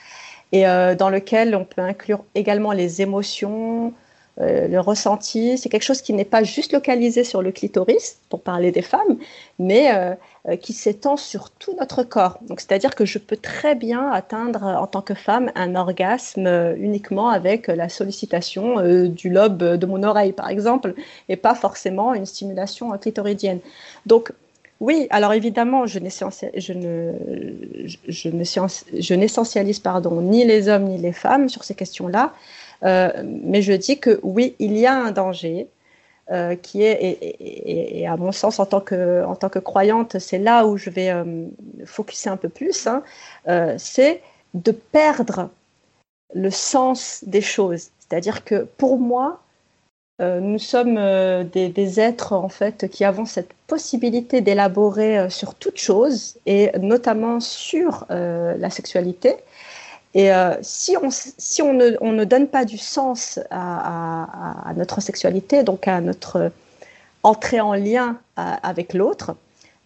et dans lequel on peut inclure également les émotions, euh, le ressenti. C'est quelque chose qui n'est pas juste localisé sur le clitoris, pour parler des femmes, mais euh, qui s'étend sur tout notre corps. C'est-à-dire que je peux très bien atteindre en tant que femme un orgasme euh, uniquement avec la sollicitation euh, du lobe de mon oreille, par exemple, et pas forcément une stimulation clitoridienne. Donc, oui, alors évidemment, je n'essentialise pardon, ni les hommes ni les femmes sur ces questions-là, euh, mais je dis que oui, il y a un danger euh, qui est, et, à mon sens, en tant que, en tant que croyante, c'est là où je vais euh, focuser un peu plus, hein, c'est de perdre le sens des choses. C'est-à-dire que pour moi, euh, nous sommes euh, des, des, êtres en fait qui avons cette possibilité d'élaborer euh, sur toute chose et notamment sur euh, la sexualité. Et euh, si, on, ne, on ne donne pas du sens à, notre sexualité, donc à notre entrée en lien à, avec l'autre,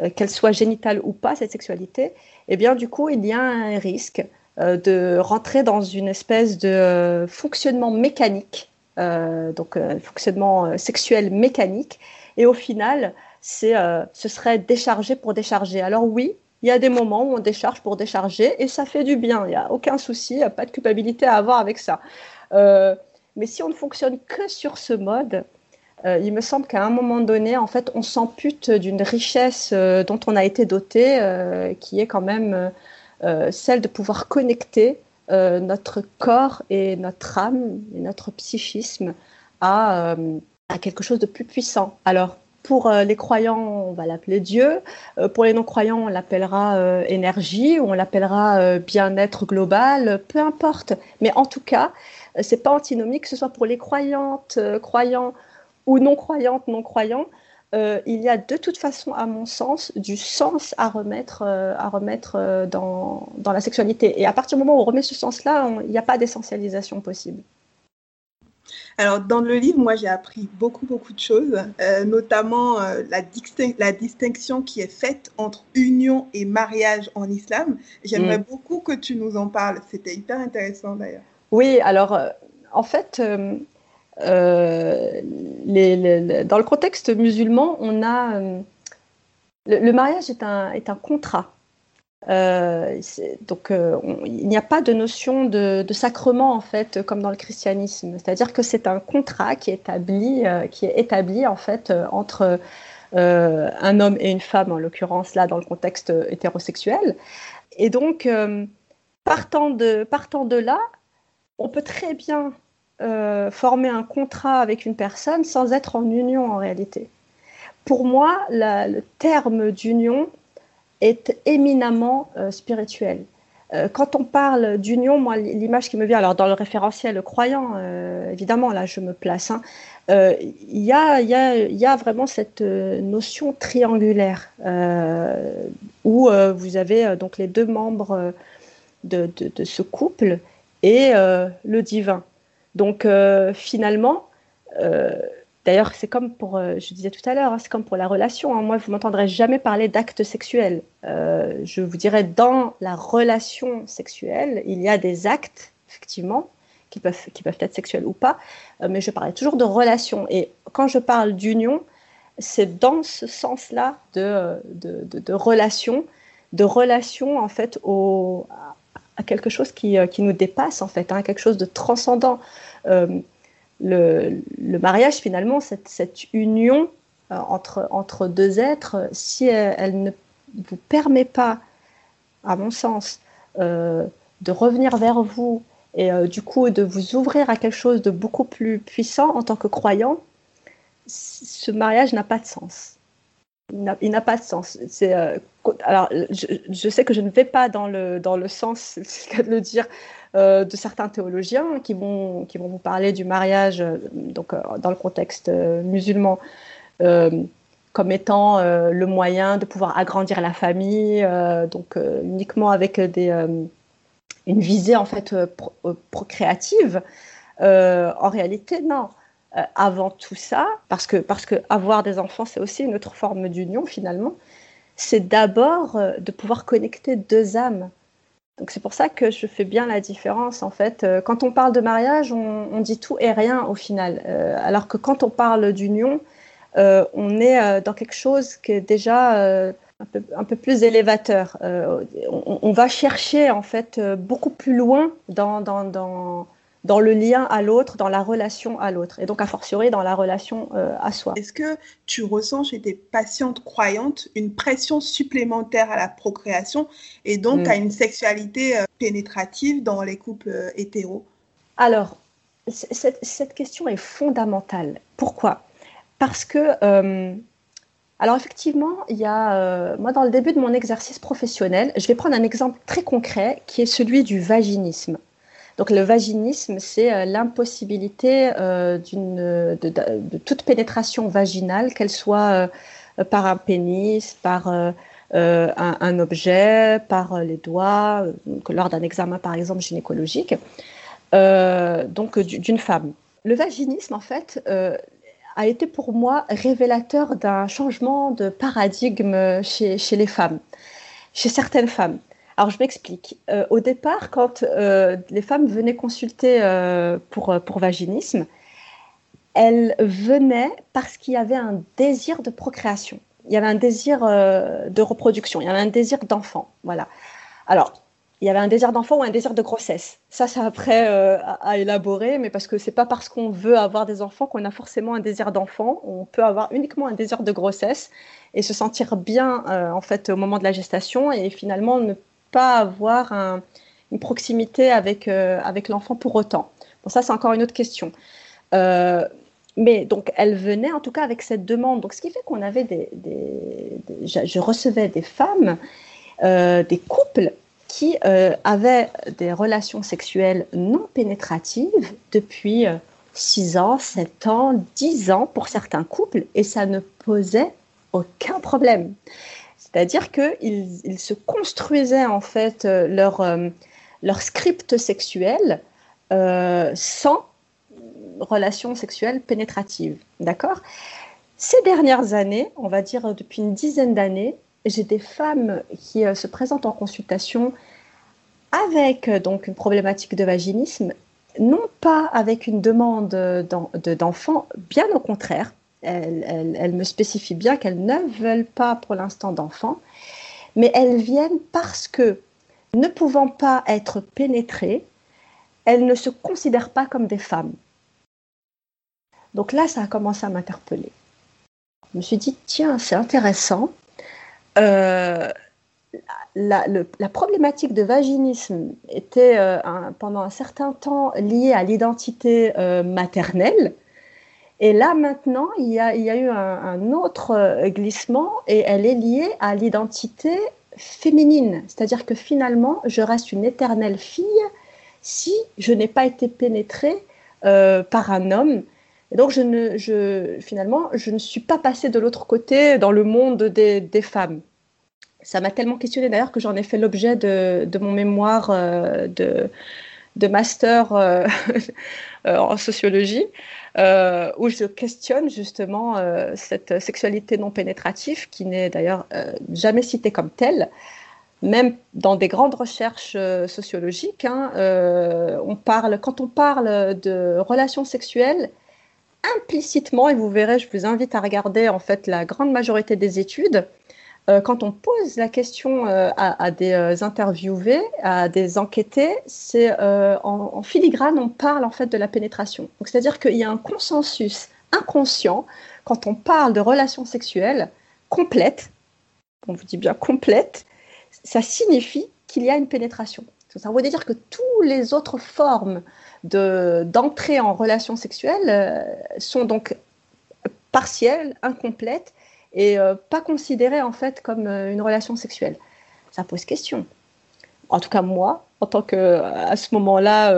euh, qu'elle soit génitale ou pas, cette sexualité, eh bien du coup, il y a un risque euh, de rentrer dans une espèce de euh, fonctionnement mécanique euh, donc euh, fonctionnement euh, sexuel mécanique, et au final, c'est, euh, ce serait décharger pour décharger. Alors oui, il y a des moments où on décharge pour décharger, et ça fait du bien, il n'y a aucun souci, il n'y a pas de culpabilité à avoir avec ça. Euh, mais si on ne fonctionne que sur ce mode, euh, il me semble qu'à un moment donné, en fait, on s'ampute d'une richesse euh, dont on a été doté, qui est quand même celle de pouvoir connecter notre corps et notre âme et notre psychisme à, à quelque chose de plus puissant. Alors, pour euh, les croyants, on va l'appeler Dieu. Euh, pour les non-croyants, on l'appellera euh, énergie ou on l'appellera bien-être global, peu importe. Mais en tout cas, c'est pas antinomique, que ce soit pour les croyantes, croyants ou non-croyantes, non-croyants. Il y a de toute façon, à mon sens, du sens à remettre, à remettre dans, dans, la sexualité. Et à partir du moment où on remet ce sens-là, il n'y a pas d'essentialisation possible. Alors, dans le livre, moi, j'ai appris beaucoup, beaucoup de choses, euh, notamment la, distin la, distinction qui est faite entre union et mariage en islam. J'aimerais mmh. beaucoup que tu nous en parles. C'était hyper intéressant, d'ailleurs. Oui, alors, euh, en fait, euh, les, les, dans le contexte musulman, on a euh, le, le, mariage est un, est un contrat. Euh, donc, on, il n'y a pas de notion de, sacrement en fait, comme dans le christianisme. C'est-à-dire que c'est un contrat qui est établi, qui est établi en fait entre un homme et une femme, en l'occurrence là dans le contexte hétérosexuel. Et donc, partant, de, partant de là, on peut très bien former un contrat avec une personne sans être en union en réalité. Pour moi, le terme d'union est éminemment spirituel. Euh, quand on parle d'union, moi, l'image qui me vient, alors dans le référentiel croyant, euh, évidemment, là, je me place, hein, euh, il y, a, vraiment cette notion triangulaire où vous avez donc les deux membres de ce couple et le divin. Donc, finalement, D'ailleurs, c'est comme pour, euh, je disais tout à l'heure, hein, c'est comme pour la relation. Hein. Moi, vous m'entendrez jamais parler d'acte sexuel. Euh, je vous dirais, dans la relation sexuelle, il y a des actes, effectivement, qui peuvent, être sexuels ou pas, euh, mais je parlais toujours de relation. Et quand je parle d'union, c'est dans ce sens-là de, de, de, relation, de relation, en fait, à quelque chose qui, qui nous dépasse, en fait, hein, quelque chose de transcendant le, mariage, finalement, cette, union euh, entre, entre deux êtres, si elle, ne vous permet pas, à mon sens, euh, de revenir vers vous et euh, du coup de vous ouvrir à quelque chose de beaucoup plus puissant en tant que croyant, ce mariage n'a pas de sens. Il n'a pas de sens. alors, je, sais que je ne vais pas dans le, dans le sens, c'est le cas de le dire, euh, de certains théologiens qui vont, qui vont vous parler du mariage euh, euh, dans le contexte musulman comme étant le moyen de pouvoir agrandir la famille, donc uniquement avec des, une visée en fait procréative. en réalité, non. Avant tout ça, parce que, parce que avoir des enfants, c'est aussi une autre forme d'union finalement, c'est d'abord de pouvoir connecter deux âmes. Donc c'est pour ça que je fais bien la différence en fait. Euh, quand on parle de mariage, on, dit tout et rien au final. Euh, alors que quand on parle d'union, euh, on est dans quelque chose qui est déjà un peu, plus élévateur. On, va chercher en fait beaucoup plus loin dans dans le lien à l'autre, dans la relation à l'autre, et donc a fortiori dans la relation euh, à soi. Est-ce que tu ressens chez tes patientes croyantes une pression supplémentaire à la procréation et donc mm. à une sexualité euh, pénétrative dans les couples euh, hétéros? Alors, cette, question est fondamentale. Pourquoi? Parce que, alors effectivement, il y a, moi dans le début de mon exercice professionnel, je vais prendre un exemple très concret qui est celui du vaginisme. Donc le vaginisme, c'est euh, l'impossibilité euh, d'une de, toute pénétration vaginale, qu'elle soit euh, par un pénis, par un, objet, par les doigts, lors d'un examen par exemple gynécologique, donc d'une femme. Le vaginisme, en fait, a été pour moi révélateur d'un changement de paradigme chez, chez les femmes, chez certaines femmes. Alors, je m'explique. Euh, au départ, quand euh, les femmes venaient consulter euh, pour, pour vaginisme, elles venaient parce qu'il y avait un désir de procréation. Il y avait un désir de reproduction. Il y avait un désir d'enfant. Voilà. Alors, il y avait un désir d'enfant ou un désir de grossesse. Ça, c'est après à, élaborer, mais parce que c'est pas parce qu'on veut avoir des enfants qu'on a forcément un désir d'enfant. On peut avoir uniquement un désir de grossesse et se sentir bien en fait au moment de la gestation et finalement ne avoir une proximité avec, euh, avec l'enfant pour autant. Bon, ça, c'est encore une autre question. Euh, mais donc, elle venait en tout cas avec cette demande. Donc, ce qui fait qu'on avait des, je recevais des femmes, euh, des couples qui avaient des relations sexuelles non pénétratives depuis 6 ans, 7 ans, 10 ans pour certains couples, et ça ne posait aucun problème. C'est-à-dire qu'ils ils se construisaient en fait euh, leur, euh, leur script sexuel euh, sans relation sexuelle pénétrative. D'accord? Ces dernières années, on va dire depuis une dizaine d'années, j'ai des femmes qui se présentent en consultation avec donc une problématique de vaginisme, non pas avec une demande d'enfant, bien au contraire, elles, me spécifient bien qu'elles ne veulent pas pour l'instant d'enfants, mais elles viennent parce que, ne pouvant pas être pénétrées, elles ne se considèrent pas comme des femmes. Donc là, ça a commencé à m'interpeller. je me suis dit, tiens, c'est intéressant. Euh, la, problématique de vaginisme était euh, pendant un certain temps liée à l'identité euh, maternelle. Et là, maintenant, il y a, eu un, autre glissement et elle est liée à l'identité féminine. C'est-à-dire que finalement, je reste une éternelle fille si je n'ai pas été pénétrée par un homme et donc, finalement, je ne suis pas passée de l'autre côté dans le monde des, femmes. Ça m'a tellement questionnée d'ailleurs que j'en ai fait l'objet de, mon mémoire euh, de, master euh, euh, en sociologie, où je questionne justement cette sexualité non pénétrative qui n'est d'ailleurs jamais citée comme telle. Même dans des grandes recherches sociologiques, hein, on parle, quand on parle de relations sexuelles, implicitement, et vous verrez, je vous invite à regarder en fait la grande majorité des études, euh, quand on pose la question euh, à, des euh, interviewés, à des enquêtés, c'est en, filigrane, on parle en fait de la pénétration. c'est-à-dire qu'il y a un consensus inconscient quand on parle de relations sexuelles complètes, on vous dit bien complètes, ça signifie qu'il y a une pénétration. Ça veut dire que toutes les autres formes d'entrée en relation sexuelle sont donc partielles, incomplètes et euh, pas considérées en fait comme euh, une relation sexuelle. Ça pose question. En tout cas moi, en tant que à ce moment-là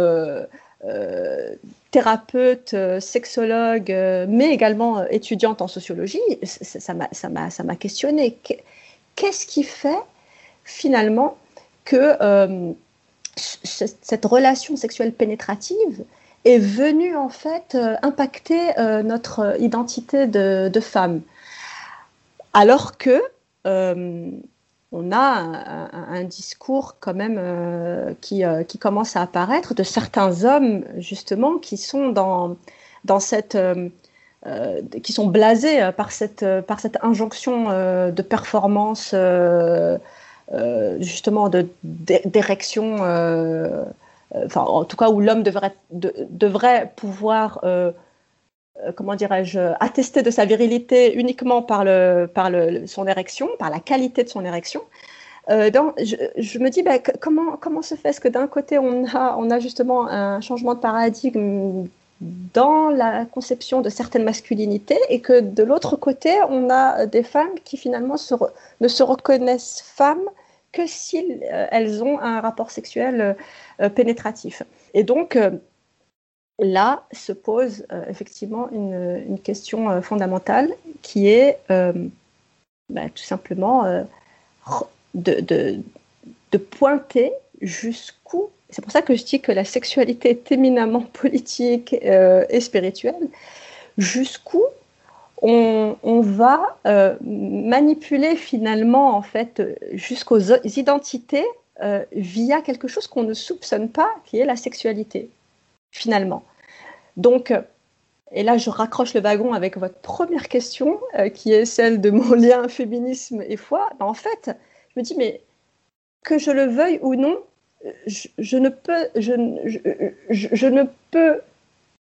thérapeute, sexologue, mais également étudiante en sociologie, ça m'a questionné. Qu'est-ce qui fait finalement que cette relation sexuelle pénétrative est venue en fait euh, impacter euh, notre identité de, femme? Alors que euh, on a un, discours quand même qui, qui, commence à apparaître de certains hommes justement qui sont dans, dans cette qui sont blasés par cette, par cette injonction de performance euh, justement d'érection, euh, enfin en tout cas où l'homme devrait, devrait pouvoir euh, comment dirais-je, attester de sa virilité uniquement par, le, par le, son érection, par la qualité de son érection. donc, je, me dis, ben, comment, comment se fait-ce que d'un côté, on a, on a justement un changement de paradigme dans la conception de certaines masculinités et que de l'autre côté, on a des femmes qui finalement ne se reconnaissent femmes que si euh, elles ont un rapport sexuel euh, pénétratif. Et donc, euh, là se pose effectivement une, question fondamentale qui est bah, tout simplement de, pointer jusqu'où c'est pour ça que je dis que la sexualité est éminemment politique et spirituelle. Jusqu'où on, va euh, manipuler finalement en fait jusqu'aux identités euh, via quelque chose qu'on ne soupçonne pas, qui est la sexualité, finalement. Donc, et là je raccroche le wagon avec votre première question, euh, qui est celle de mon lien féminisme et foi. En fait, je me dis, mais que je le veuille ou non, je, ne peux, je, ne peux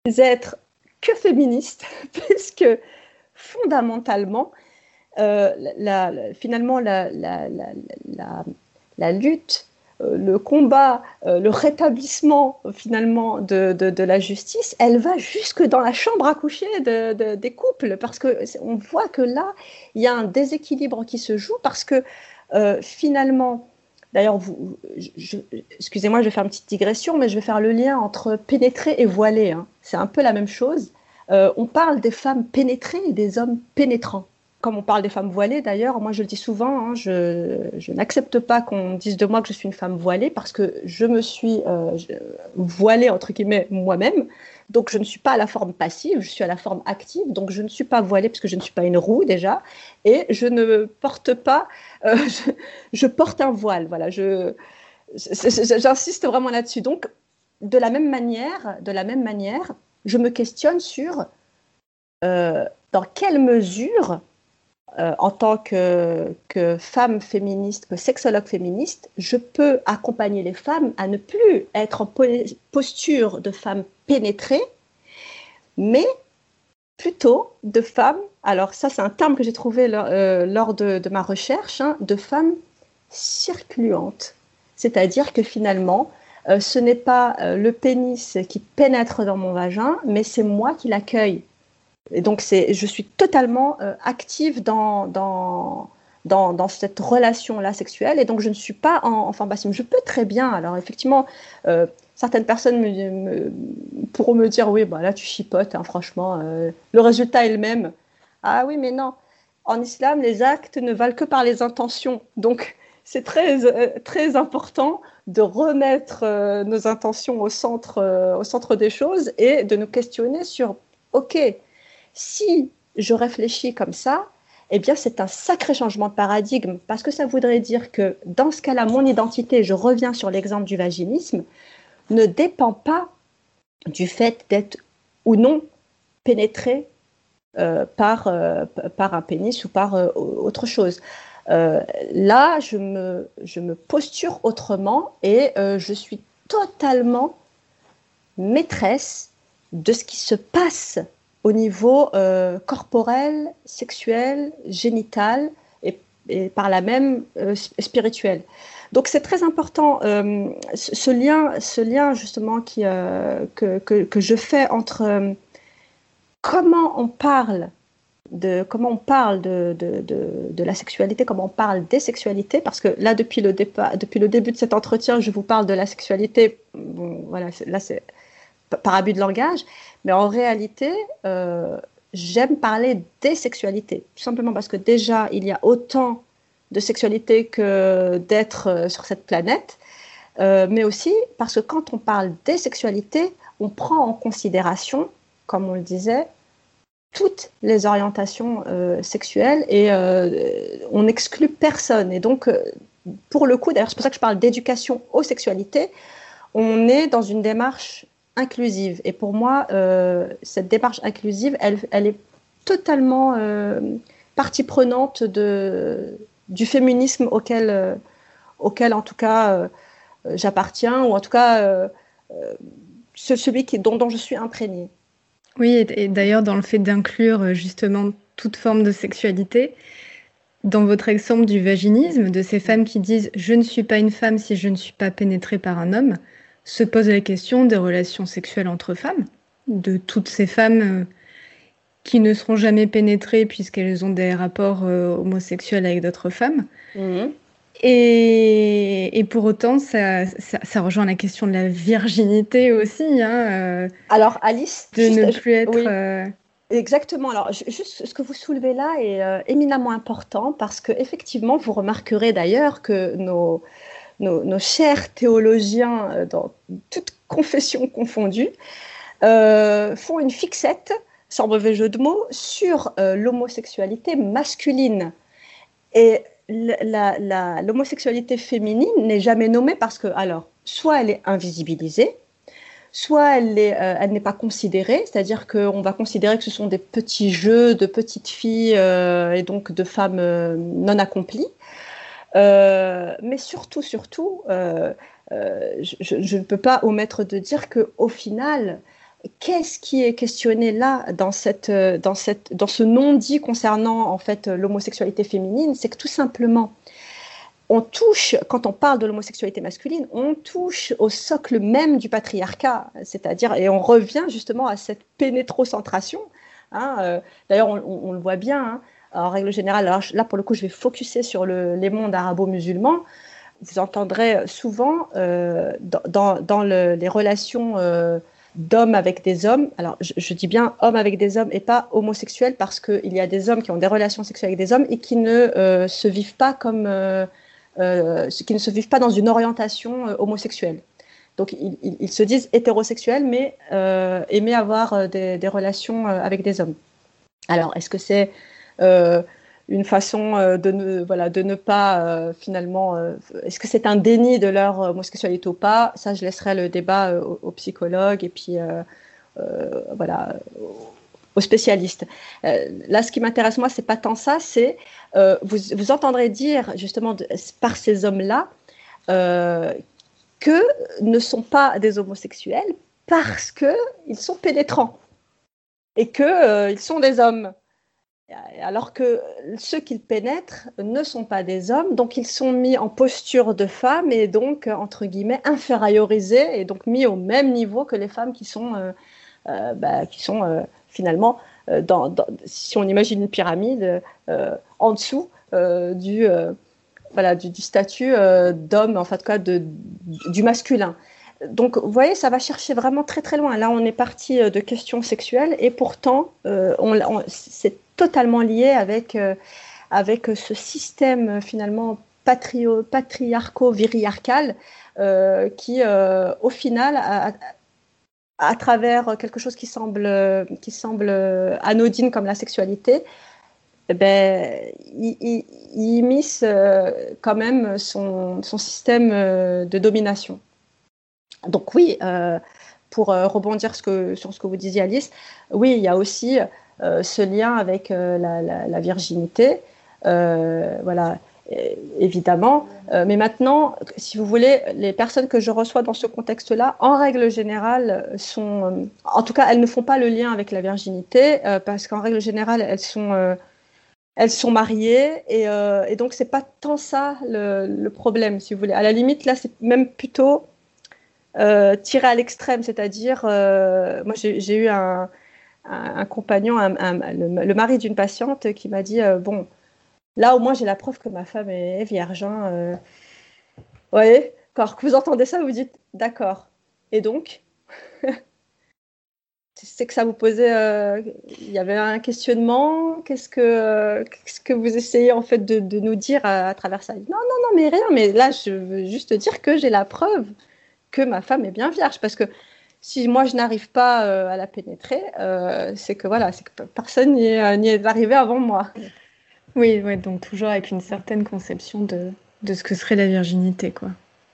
être que féministe, puisque fondamentalement, euh, finalement, la, lutte, le combat, euh, le rétablissement finalement de, la justice, elle va jusque dans la chambre à coucher des couples, parce qu'on voit que là, il y a un déséquilibre qui se joue, parce que finalement, D'ailleurs, excusez-moi, je vais faire une petite digression, mais je vais faire le lien entre pénétrer et voiler. Hein. C'est un peu la même chose. Euh, on parle des femmes pénétrées et des hommes pénétrants. Comme on parle des femmes voilées, d'ailleurs, moi je le dis souvent, hein, je, n'accepte pas qu'on dise de moi que je suis une femme voilée parce que je me suis euh, voilée, entre guillemets, moi-même. Donc je ne suis pas à la forme passive, je suis à la forme active. Donc je ne suis pas voilée parce que je ne suis pas une roue déjà. Et je ne porte pas, euh, je, porte un voile. Voilà, j'insiste vraiment là-dessus. Donc de la même manière, de la même manière, je me questionne sur euh, dans quelle mesure, euh, en tant que, femme féministe, que sexologue féministe, je peux accompagner les femmes à ne plus être en posture de femme pénétrée, mais plutôt de femmes, alors ça c'est un terme que j'ai trouvé lors, de, ma recherche, hein, de femmes circuluantes. C'est-à-dire que finalement, ce n'est pas le pénis qui pénètre dans mon vagin, mais c'est moi qui l'accueille. Et donc, je suis totalement active dans, dans, dans, cette relation-là sexuelle. Et donc, je ne suis pas en, en Je peux très bien, alors effectivement, euh, certaines personnes me, pourront me dire, oui, bah, là, tu chipotes, hein, franchement, euh, le résultat est le même. Ah oui, mais non. En islam, les actes ne valent que par les intentions. Donc, c'est très, euh, très important de remettre nos intentions au centre, au centre des choses et de nous questionner sur, OK, si je réfléchis comme ça, eh bien, c'est un sacré changement de paradigme parce que ça voudrait dire que dans ce cas-là, mon identité, je reviens sur l'exemple du vaginisme, ne dépend pas du fait d'être ou non pénétré euh, par, euh, un pénis ou par euh, autre chose. là, je me, je me posture autrement et je suis totalement maîtresse de ce qui se passe au niveau euh, corporel, sexuel, génital et, par là même euh, spirituel. Donc c'est très important euh, ce lien, ce lien justement qui, que, que, je fais entre comment on parle de comment on parle de, de, de, la sexualité, comment on parle des sexualités, parce que là depuis le départ, depuis le début de cet entretien, je vous parle de la sexualité. Bon, voilà, là c'est par abus de langage, mais en réalité, euh, j'aime parler des sexualités, tout simplement parce que déjà, il y a autant de sexualités que d'êtres euh, sur cette planète, euh, mais aussi parce que quand on parle des sexualités, on prend en considération, comme on le disait, toutes les orientations sexuelles et on n'exclut personne. Et donc, pour le coup, d'ailleurs, c'est pour ça que je parle d'éducation aux sexualités, on est dans une démarche inclusive. Et pour moi, euh, cette démarche inclusive, elle, elle est totalement euh, partie prenante de, du féminisme auquel, euh, auquel en tout cas, j'appartiens, ou en tout cas, celui qui, dont, dont je suis imprégnée. Oui, et, d'ailleurs, dans le fait d'inclure justement toute forme de sexualité, dans votre exemple du vaginisme, de ces femmes qui disent Je ne suis pas une femme si je ne suis pas pénétrée par un homme, se pose la question des relations sexuelles entre femmes, de toutes ces femmes euh, qui ne seront jamais pénétrées puisqu'elles ont des rapports euh, homosexuels avec d'autres femmes. Mhm. Et, pour autant, ça, ça, rejoint la question de la virginité aussi. Hein, euh, Alors, Alice, de ne plus être. Exactement. Alors, juste ce que vous soulevez là est éminemment important parce que effectivement, vous remarquerez d'ailleurs que nos, nos, chers théologiens, euh, dans toutes confessions confondues, euh, font une fixette, sans mauvais jeu de mots, sur euh, l'homosexualité masculine. Et l'homosexualité féminine n'est jamais nommée parce que, alors, soit elle est invisibilisée, soit elle n'est pas considérée, c'est-à-dire qu'on va considérer que ce sont des petits jeux de petites filles et donc de femmes non accomplies, mais surtout, surtout, euh, euh, je, ne peux pas omettre de dire que au final, qu'est-ce qui est questionné là dans, cette, dans, cette, dans ce non-dit concernant en fait l'homosexualité féminine, c'est que tout simplement, on touche, quand on parle de l'homosexualité masculine, on touche au socle même du patriarcat, c'est-à-dire, et on revient justement à cette pénétrocentration. Hein, D'ailleurs, on, le voit bien. Hein, en règle générale, là pour le coup je vais focuser sur les mondes arabo-musulmans, vous entendrez souvent euh, dans, les relations euh, d'hommes avec des hommes, alors je, dis bien hommes avec des hommes et pas homosexuels parce qu'il y a des hommes qui ont des relations sexuelles avec des hommes et qui ne euh, se vivent pas comme qui ne se vivent pas dans une orientation homosexuelle. Donc ils, se disent hétérosexuels mais aimer avoir des, relations avec des hommes. Alors est-ce que c'est euh, une façon euh, de ne, voilà, de ne pas euh, finalement. Est-ce que c'est un déni de leur homosexualité ou pas? Ça, je laisserai le débat aux, psychologues et puis voilà aux spécialistes. là, ce qui m'intéresse moi, c'est pas tant ça, c'est vous, vous entendrez dire justement par ces hommes-là que ne sont pas des homosexuels parce que ils sont pénétrants. et qu'ils sont des hommes. Alors que ceux qu'ils pénètrent ne sont pas des hommes, donc ils sont mis en posture de femmes et donc, entre guillemets, infériorisés et donc mis au même niveau que les femmes qui sont, bah, qui sont finalement, dans, si on imagine une pyramide, en dessous du voilà, du, statut euh, d'homme, en fait, quoi, de, du masculin. Donc, vous voyez, ça va chercher vraiment très très loin. Là, on est parti euh, de questions sexuelles et pourtant, euh, on, c'est totalement lié avec, avec ce système finalement patrio, patriarco-viriarcal qui, au final, à, travers quelque chose qui semble, qui semble anodine comme la sexualité, eh ben, il, il, euh, quand même son, système euh, de domination. Donc oui, euh, pour rebondir sur ce que vous disiez Alice, oui, il y a aussi ce lien avec la, virginité. voilà, évidemment. mais maintenant, si vous voulez, les personnes que je reçois dans ce contexte-là, en règle générale, sont, en tout cas, elles ne font pas le lien avec la virginité, parce qu'en règle générale, elles sont elles sont mariées et, euh, et donc c'est pas tant ça le, problème, si vous voulez. À la limite, là, c'est même plutôt euh, tiré à l'extrême, c'est-à-dire, euh, moi j'ai eu un, compagnon, le, mari d'une patiente, qui m'a dit bon, là au moins j'ai la preuve que ma femme est vierge. Hein, vous voyez, quand vous entendez ça, vous dites d'accord. Et donc c'est que ça vous posait, euh, il y avait un questionnement. Qu'est-ce que, euh, que vous essayez en fait de nous dire à, travers ça? Non, non, non, mais rien. Mais là, je veux juste dire que j'ai la preuve que ma femme est bien vierge, parce que si moi je n'arrive pas euh, à la pénétrer, c'est que voilà, c'est que personne n'y est, arrivé avant moi. Oui, ouais, donc toujours avec une certaine conception de, de ce que serait la virginité, quoi.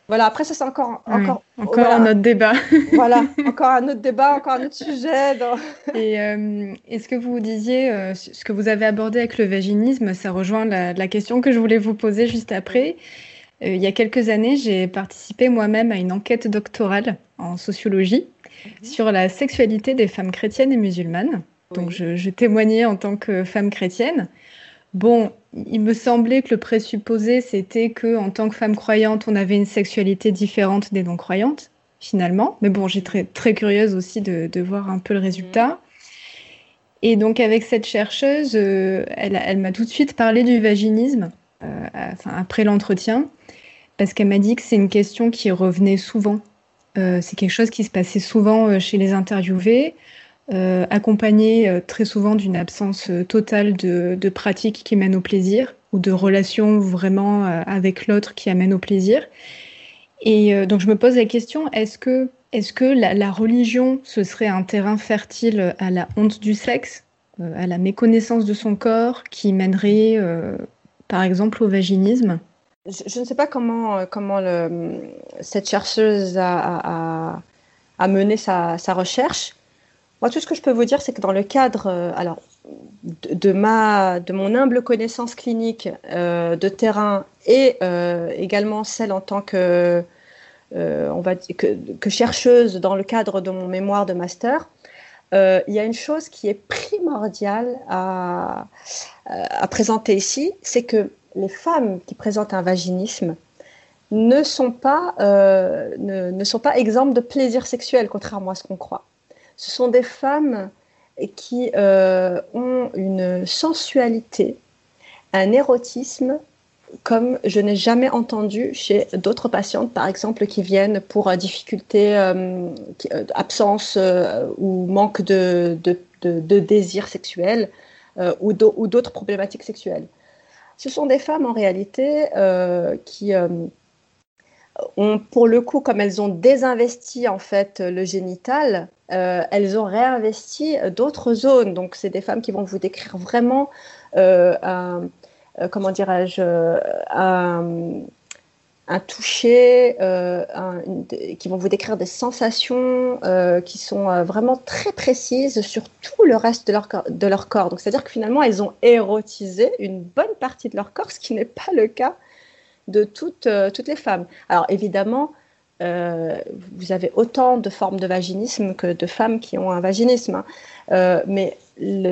Voilà, après ça c'est encore encore encore un autre débat. voilà, encore un autre débat, encore un autre sujet. Et, euh, ce que vous disiez, euh, ce que vous avez abordé avec le vaginisme, ça rejoint la, question que je voulais vous poser juste après. Euh, il y a quelques années, j'ai participé moi-même à une enquête doctorale en sociologie mhm. sur la sexualité des femmes chrétiennes et musulmanes. Donc je, je témoignais en tant que femme chrétienne. Bon, il me semblait que le présupposé, c'était que en tant que femme croyante, on avait une sexualité différente des non-croyantes, finalement. Mais bon, j'étais très, curieuse aussi de, voir un peu le résultat. Et donc, avec cette chercheuse, euh, elle, m'a tout de suite parlé du vaginisme, euh, après l'entretien, parce qu'elle m'a dit que c'est une question qui revenait souvent. Euh, c'est quelque chose qui se passait souvent chez les interviewés. Euh, accompagné euh, très souvent d'une absence euh, totale de, de pratiques qui mènent au plaisir ou de relations vraiment avec l'autre qui amènent au plaisir. Et donc je me pose la question, est-ce que, est que la, religion, ce serait un terrain fertile à la honte du sexe, à la méconnaissance de son corps, qui mènerait par exemple au vaginisme? Je, ne sais pas comment, le, cette chercheuse a, mené sa, recherche, moi, tout ce que je peux vous dire, c'est que dans le cadre euh, alors, de, ma, de mon humble connaissance clinique euh, de terrain et euh, également celle en tant que, on va que, chercheuse dans le cadre de mon mémoire de master, il y a une chose qui est primordiale à présenter ici, c'est que les femmes qui présentent un vaginisme ne sont pas, ne, ne sont pas de plaisir sexuel, contrairement à ce qu'on croit ce sont des femmes qui euh, ont une sensualité, un érotisme comme je n'ai jamais entendu chez d'autres patientes, par exemple, qui viennent pour euh, euh, absence ou manque de, désir sexuel ou d'autres problématiques sexuelles. Ce sont des femmes en réalité qui ont, pour le coup, comme elles ont désinvesti en fait le génital, euh, elles ont réinvesti d'autres zones. Donc, c'est des femmes qui vont vous décrire vraiment euh, un, euh, comment dirais-je, un, toucher, qui vont vous décrire des sensations qui sont vraiment très précises sur tout le reste de leur, corps. Donc, c'est-à-dire que finalement, elles ont érotisé une bonne partie de leur corps, ce qui n'est pas le cas de toutes, toutes les femmes. Alors, évidemment, vous avez autant de formes de vaginisme que de femmes qui ont un vaginisme. Hein. mais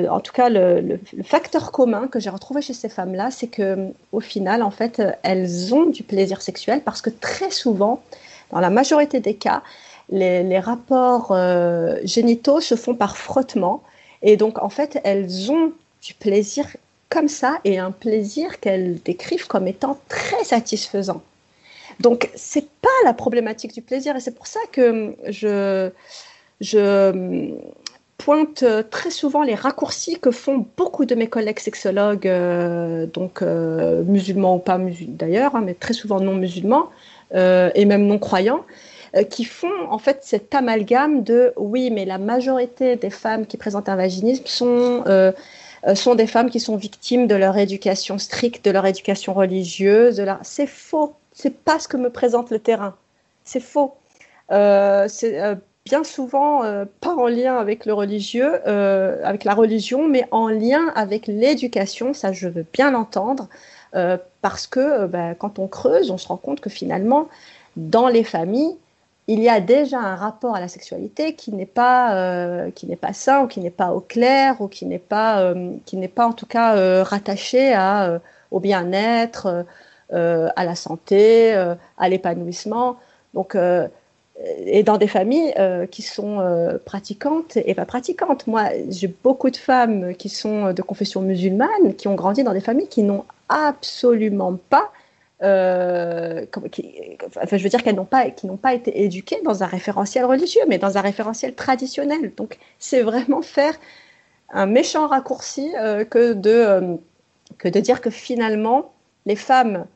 en tout cas, le, facteur commun que j'ai retrouvé chez ces femmes-là, c'est que au final, en fait, elles ont du plaisir sexuel parce que très souvent, dans la majorité des cas, les, rapports euh, génitaux se font par frottement. Et donc, en fait, elles ont du plaisir comme ça et un plaisir qu'elles décrivent comme étant très satisfaisant. Donc, c'est pas la problématique du plaisir. Et c'est pour ça que je, pointe très souvent les raccourcis que font beaucoup de mes collègues sexologues, euh, donc euh, musulmans ou pas d'ailleurs, hein, mais très souvent non musulmans et même non croyants, euh, qui font en fait cet amalgame de oui, mais la majorité des femmes qui présentent un vaginisme sont, euh, euh, sont des femmes qui sont victimes de leur éducation stricte, de leur éducation religieuse. De C'est faux. C'est pas ce que me présente le terrain. C'est faux. c'est bien souvent pas en lien avec le religieux, avec la religion, mais en lien avec l'éducation. Ça, je veux bien l'entendre. parce que ben, quand on creuse, on se rend compte que finalement, dans les familles, il y a déjà un rapport à la sexualité qui n'est pas euh, qui pas sain ou qui n'est pas au clair ou qui n'est pas euh, qui pas en tout cas euh, rattaché à au bien-être, à la santé, à l'épanouissement. Donc et dans des familles qui sont pratiquantes et pas pratiquantes. Moi, j'ai beaucoup de femmes qui sont de confession musulmane, qui ont grandi dans des familles qui n'ont absolument pas euh, enfin, je veux dire qu'elles n'ont pas, qui n'ont pas été éduquées dans un référentiel religieux, mais dans un référentiel traditionnel. Donc, c'est vraiment faire un méchant raccourci euh, que, de, euh, que de dire que finalement, les femmes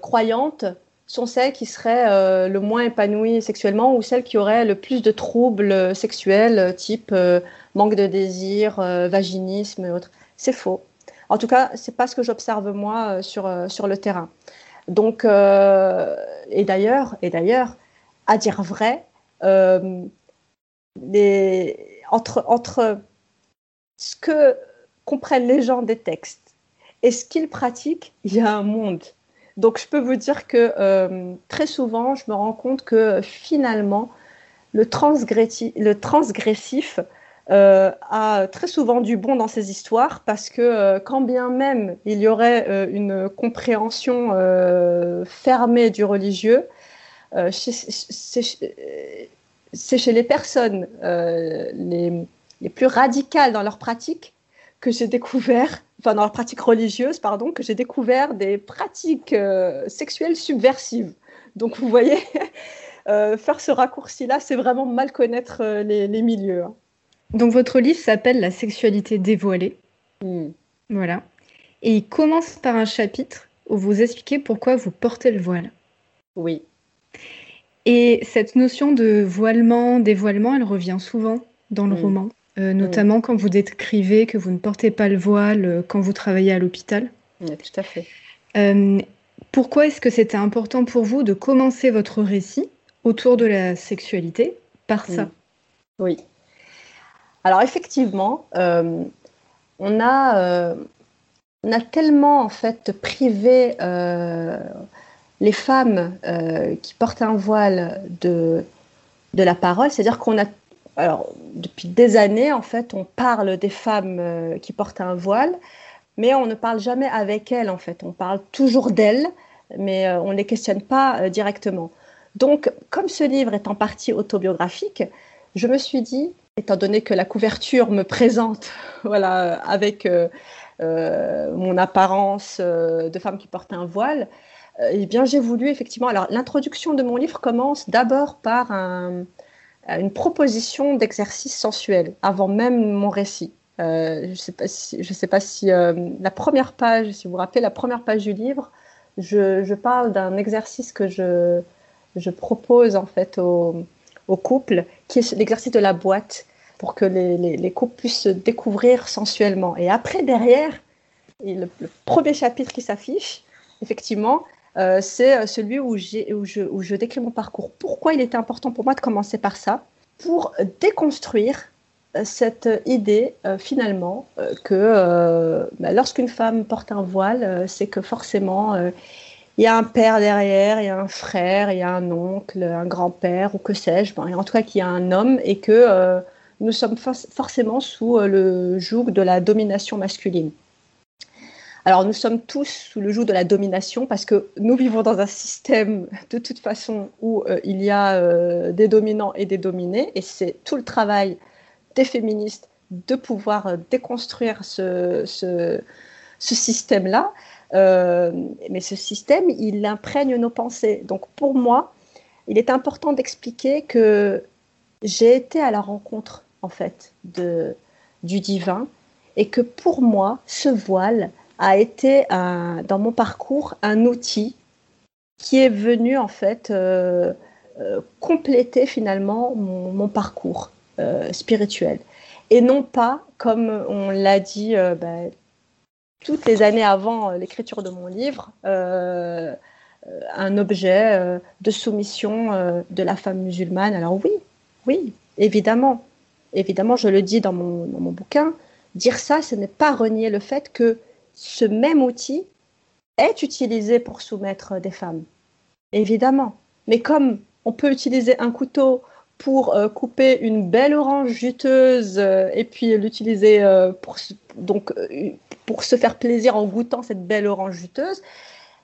croyantes sont celles qui seraient le moins épanouies sexuellement ou celles qui auraient le plus de troubles sexuels, type manque de désir, vaginisme et autres. C'est faux. En tout cas, c'est pas ce que j'observe moi sur, sur le terrain. Donc, euh, et d'ailleurs, et d'ailleurs, à dire vrai, euh, entre, entre ce que comprennent les gens des textes et ce qu'ils pratiquent, il y a un monde. Donc, je peux vous dire que euh, très souvent, je me rends compte que finalement, le, transgressif euh, a très souvent du bon dans ces histoires parce que euh, quand bien même il y aurait une compréhension fermée du religieux, c'est chez les personnes les, plus radicales dans leur pratique que j'ai découvert, enfin dans leur pratique religieuse, pardon, que j'ai découvert des pratiques sexuelles subversives. Donc vous voyez, faire ce raccourci-là, c'est vraiment mal connaître les, les milieux. Hein. Donc votre livre s'appelle La sexualité dévoilée. Hmm. Voilà. Et il commence par un chapitre où vous expliquez pourquoi vous portez le voile. Oui. Et cette notion de voilement, dévoilement, elle revient souvent dans le hmm. roman, euh, hmm. notamment quand vous décrivez que vous ne portez pas le voile euh, quand vous travaillez à l'hôpital. Oui, tout à fait. Euh, pourquoi est-ce que c'était important pour vous de commencer votre récit autour de la sexualité par ça? Oui. Alors effectivement, euh, on, a, on a tellement en fait privé les femmes qui portent un voile de, de la parole, c'est-à-dire qu'on a alors, depuis des années, en fait, on parle des femmes qui portent un voile, mais on ne parle jamais avec elles, en fait. On parle toujours d'elles, mais on ne les questionne pas directement. Donc, comme ce livre est en partie autobiographique, je me suis dit, étant donné que la couverture me présente voilà, avec euh, euh, mon apparence euh, de femme qui porte un voile, eh bien j'ai voulu effectivement. Alors l'introduction de mon livre commence d'abord par une proposition d'exercice sensuel avant même mon récit. je ne sais pas si, si la première page, si vous vous rappelez la première page du livre, je, parle d'un exercice que je, propose en fait au couple, qui est l'exercice de la boîte, pour que les, couples puissent se découvrir sensuellement. Et après, derrière, le, premier chapitre qui s'affiche, effectivement, euh, c'est euh, celui où, je, décris mon parcours. Pourquoi il était important pour moi de commencer par ça Pour déconstruire euh, cette idée finalement que bah, lorsqu'une femme porte un voile, c'est que forcément il y a un père derrière, il y a un frère, il y a un oncle, un grand-père ou que sais-je, en tout cas qu'il y a un homme et que nous sommes forcément sous le joug de la domination masculine. Alors nous sommes tous sous le joug de la domination parce que nous vivons dans un système de toute façon où euh, il y a des dominants et des dominés et c'est tout le travail des féministes de pouvoir déconstruire ce, ce, système-là. Euh, mais ce système, il imprègne nos pensées. Donc pour moi, il est important d'expliquer que j'ai été à la rencontre, en fait, de, du divin et que pour moi, ce voile a été, dans mon parcours, un outil qui est venu, en fait, euh, euh, compléter finalement mon, parcours spirituel. Et non pas, comme on l'a dit ben, toutes les années avant euh, l'écriture de mon livre, euh, euh, un objet de soumission de la femme musulmane. Alors oui, oui, évidemment. Évidemment, je le dis dans mon, dans mon bouquin, dire ça, ce n'est pas renier le fait que ce même outil est utilisé pour soumettre des femmes. Évidemment. Mais comme on peut utiliser un couteau pour couper une belle orange juteuse et puis l'utiliser pour donc pour se faire plaisir en goûtant cette belle orange juteuse.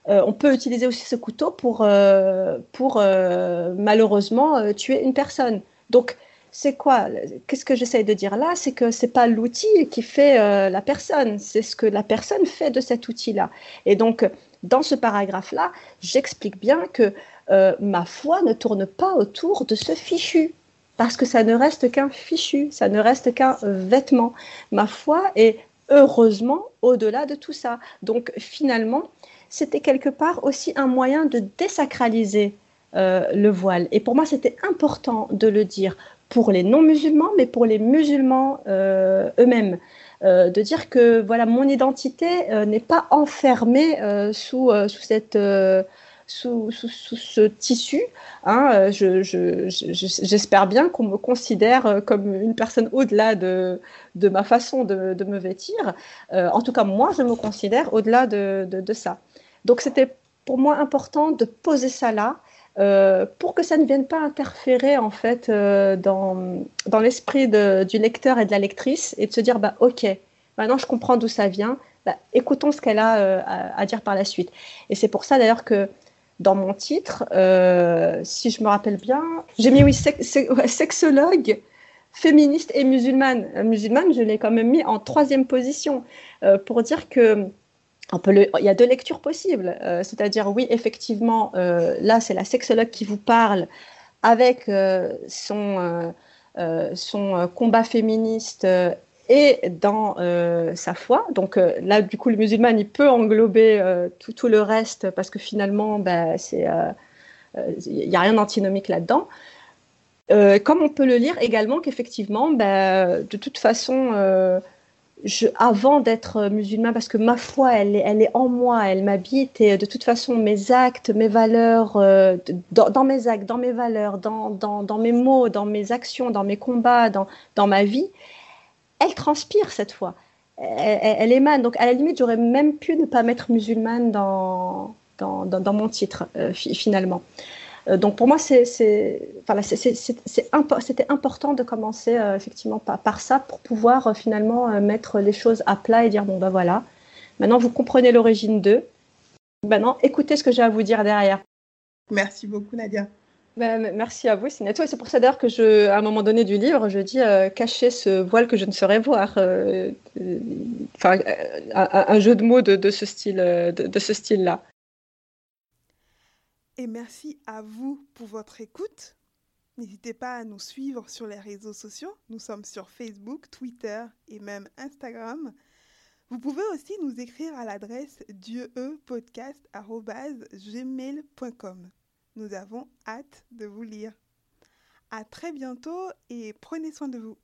Euh, on peut utiliser aussi ce couteau pour, euh, pour euh, malheureusement tuer une personne. Donc, c'est quoi? Qu'est-ce que j'essaye de dire là? C'est que c'est pas l'outil qui fait la personne, c'est ce que la personne fait de cet outil-là. Et donc, dans ce paragraphe-là, j'explique bien que ma foi ne tourne pas autour de ce fichu parce que ça ne reste qu'un fichu, ça ne reste qu'un vêtement. Ma foi est heureusement au-delà de tout ça. Donc finalement, c'était quelque part aussi un moyen de désacraliser euh, le voile. Et pour moi, c'était important de le dire pour les non-musulmans, mais pour les musulmans euh, eux-mêmes. Euh, de dire que voilà mon identité n'est pas enfermée sous, sous cette sous, ce tissu. Hein, J'espère bien qu'on me considère comme une personne au-delà de, de, ma façon de, de me vêtir. Euh, en tout cas, moi, je me considère au-delà de, de, ça. Donc, c'était pour moi important de poser ça là. Euh, pour que ça ne vienne pas interférer en fait euh, dans, dans l'esprit du lecteur et de la lectrice et de se dire bah ok maintenant je comprends d'où ça vient bah, écoutons ce qu'elle a à, à, dire par la suite et c'est pour ça d'ailleurs que dans mon titre, euh, si je me rappelle bien, j'ai mis oui, sexologue, féministe et musulmane. Euh, musulmane, je l'ai quand même mis en troisième position euh, pour dire que il y a deux lectures possibles. C'est-à-dire, oui, effectivement, là, c'est la sexologue qui vous parle avec son, son combat féministe et dans euh, sa foi. Donc euh, là, du coup, le musulman, il peut englober euh, tout, le reste parce que finalement, bah, il n'y a rien d'antinomique là-dedans. comme on peut le lire également qu'effectivement, bah, de toute façon, avant d'être musulman, parce que ma foi, elle est, en moi, elle m'habite, et de toute façon, mes actes, mes valeurs, dans, dans, mes actes, dans mes valeurs, dans, mes mots, dans mes actions, dans mes combats, dans, ma vie, elle transpire cette fois. Elle, émane. Donc, à la limite, j'aurais même pu ne pas mettre musulmane dans, mon titre, euh, finalement. Euh, donc, pour moi, c'était important de commencer euh, effectivement par, par, ça pour pouvoir finalement mettre les choses à plat et dire bon, ben voilà, maintenant vous comprenez l'origine d'eux. Maintenant, écoutez ce que j'ai à vous dire derrière. Merci beaucoup, Nadia. Bah, merci à vous, Sinato. Et c'est pour ça d'ailleurs que, je, à un moment donné du livre, je dis euh, cacher ce voile que je ne saurais voir. Euh, euh, enfin, un, jeu de mots de, ce style, de, ce style-là. Et merci à vous pour votre écoute. N'hésitez pas à nous suivre sur les réseaux sociaux. Nous sommes sur Facebook, Twitter et même Instagram. Vous pouvez aussi nous écrire à l'adresse dieupodcast.gmail.com. Nous avons hâte de vous lire. À très bientôt et prenez soin de vous.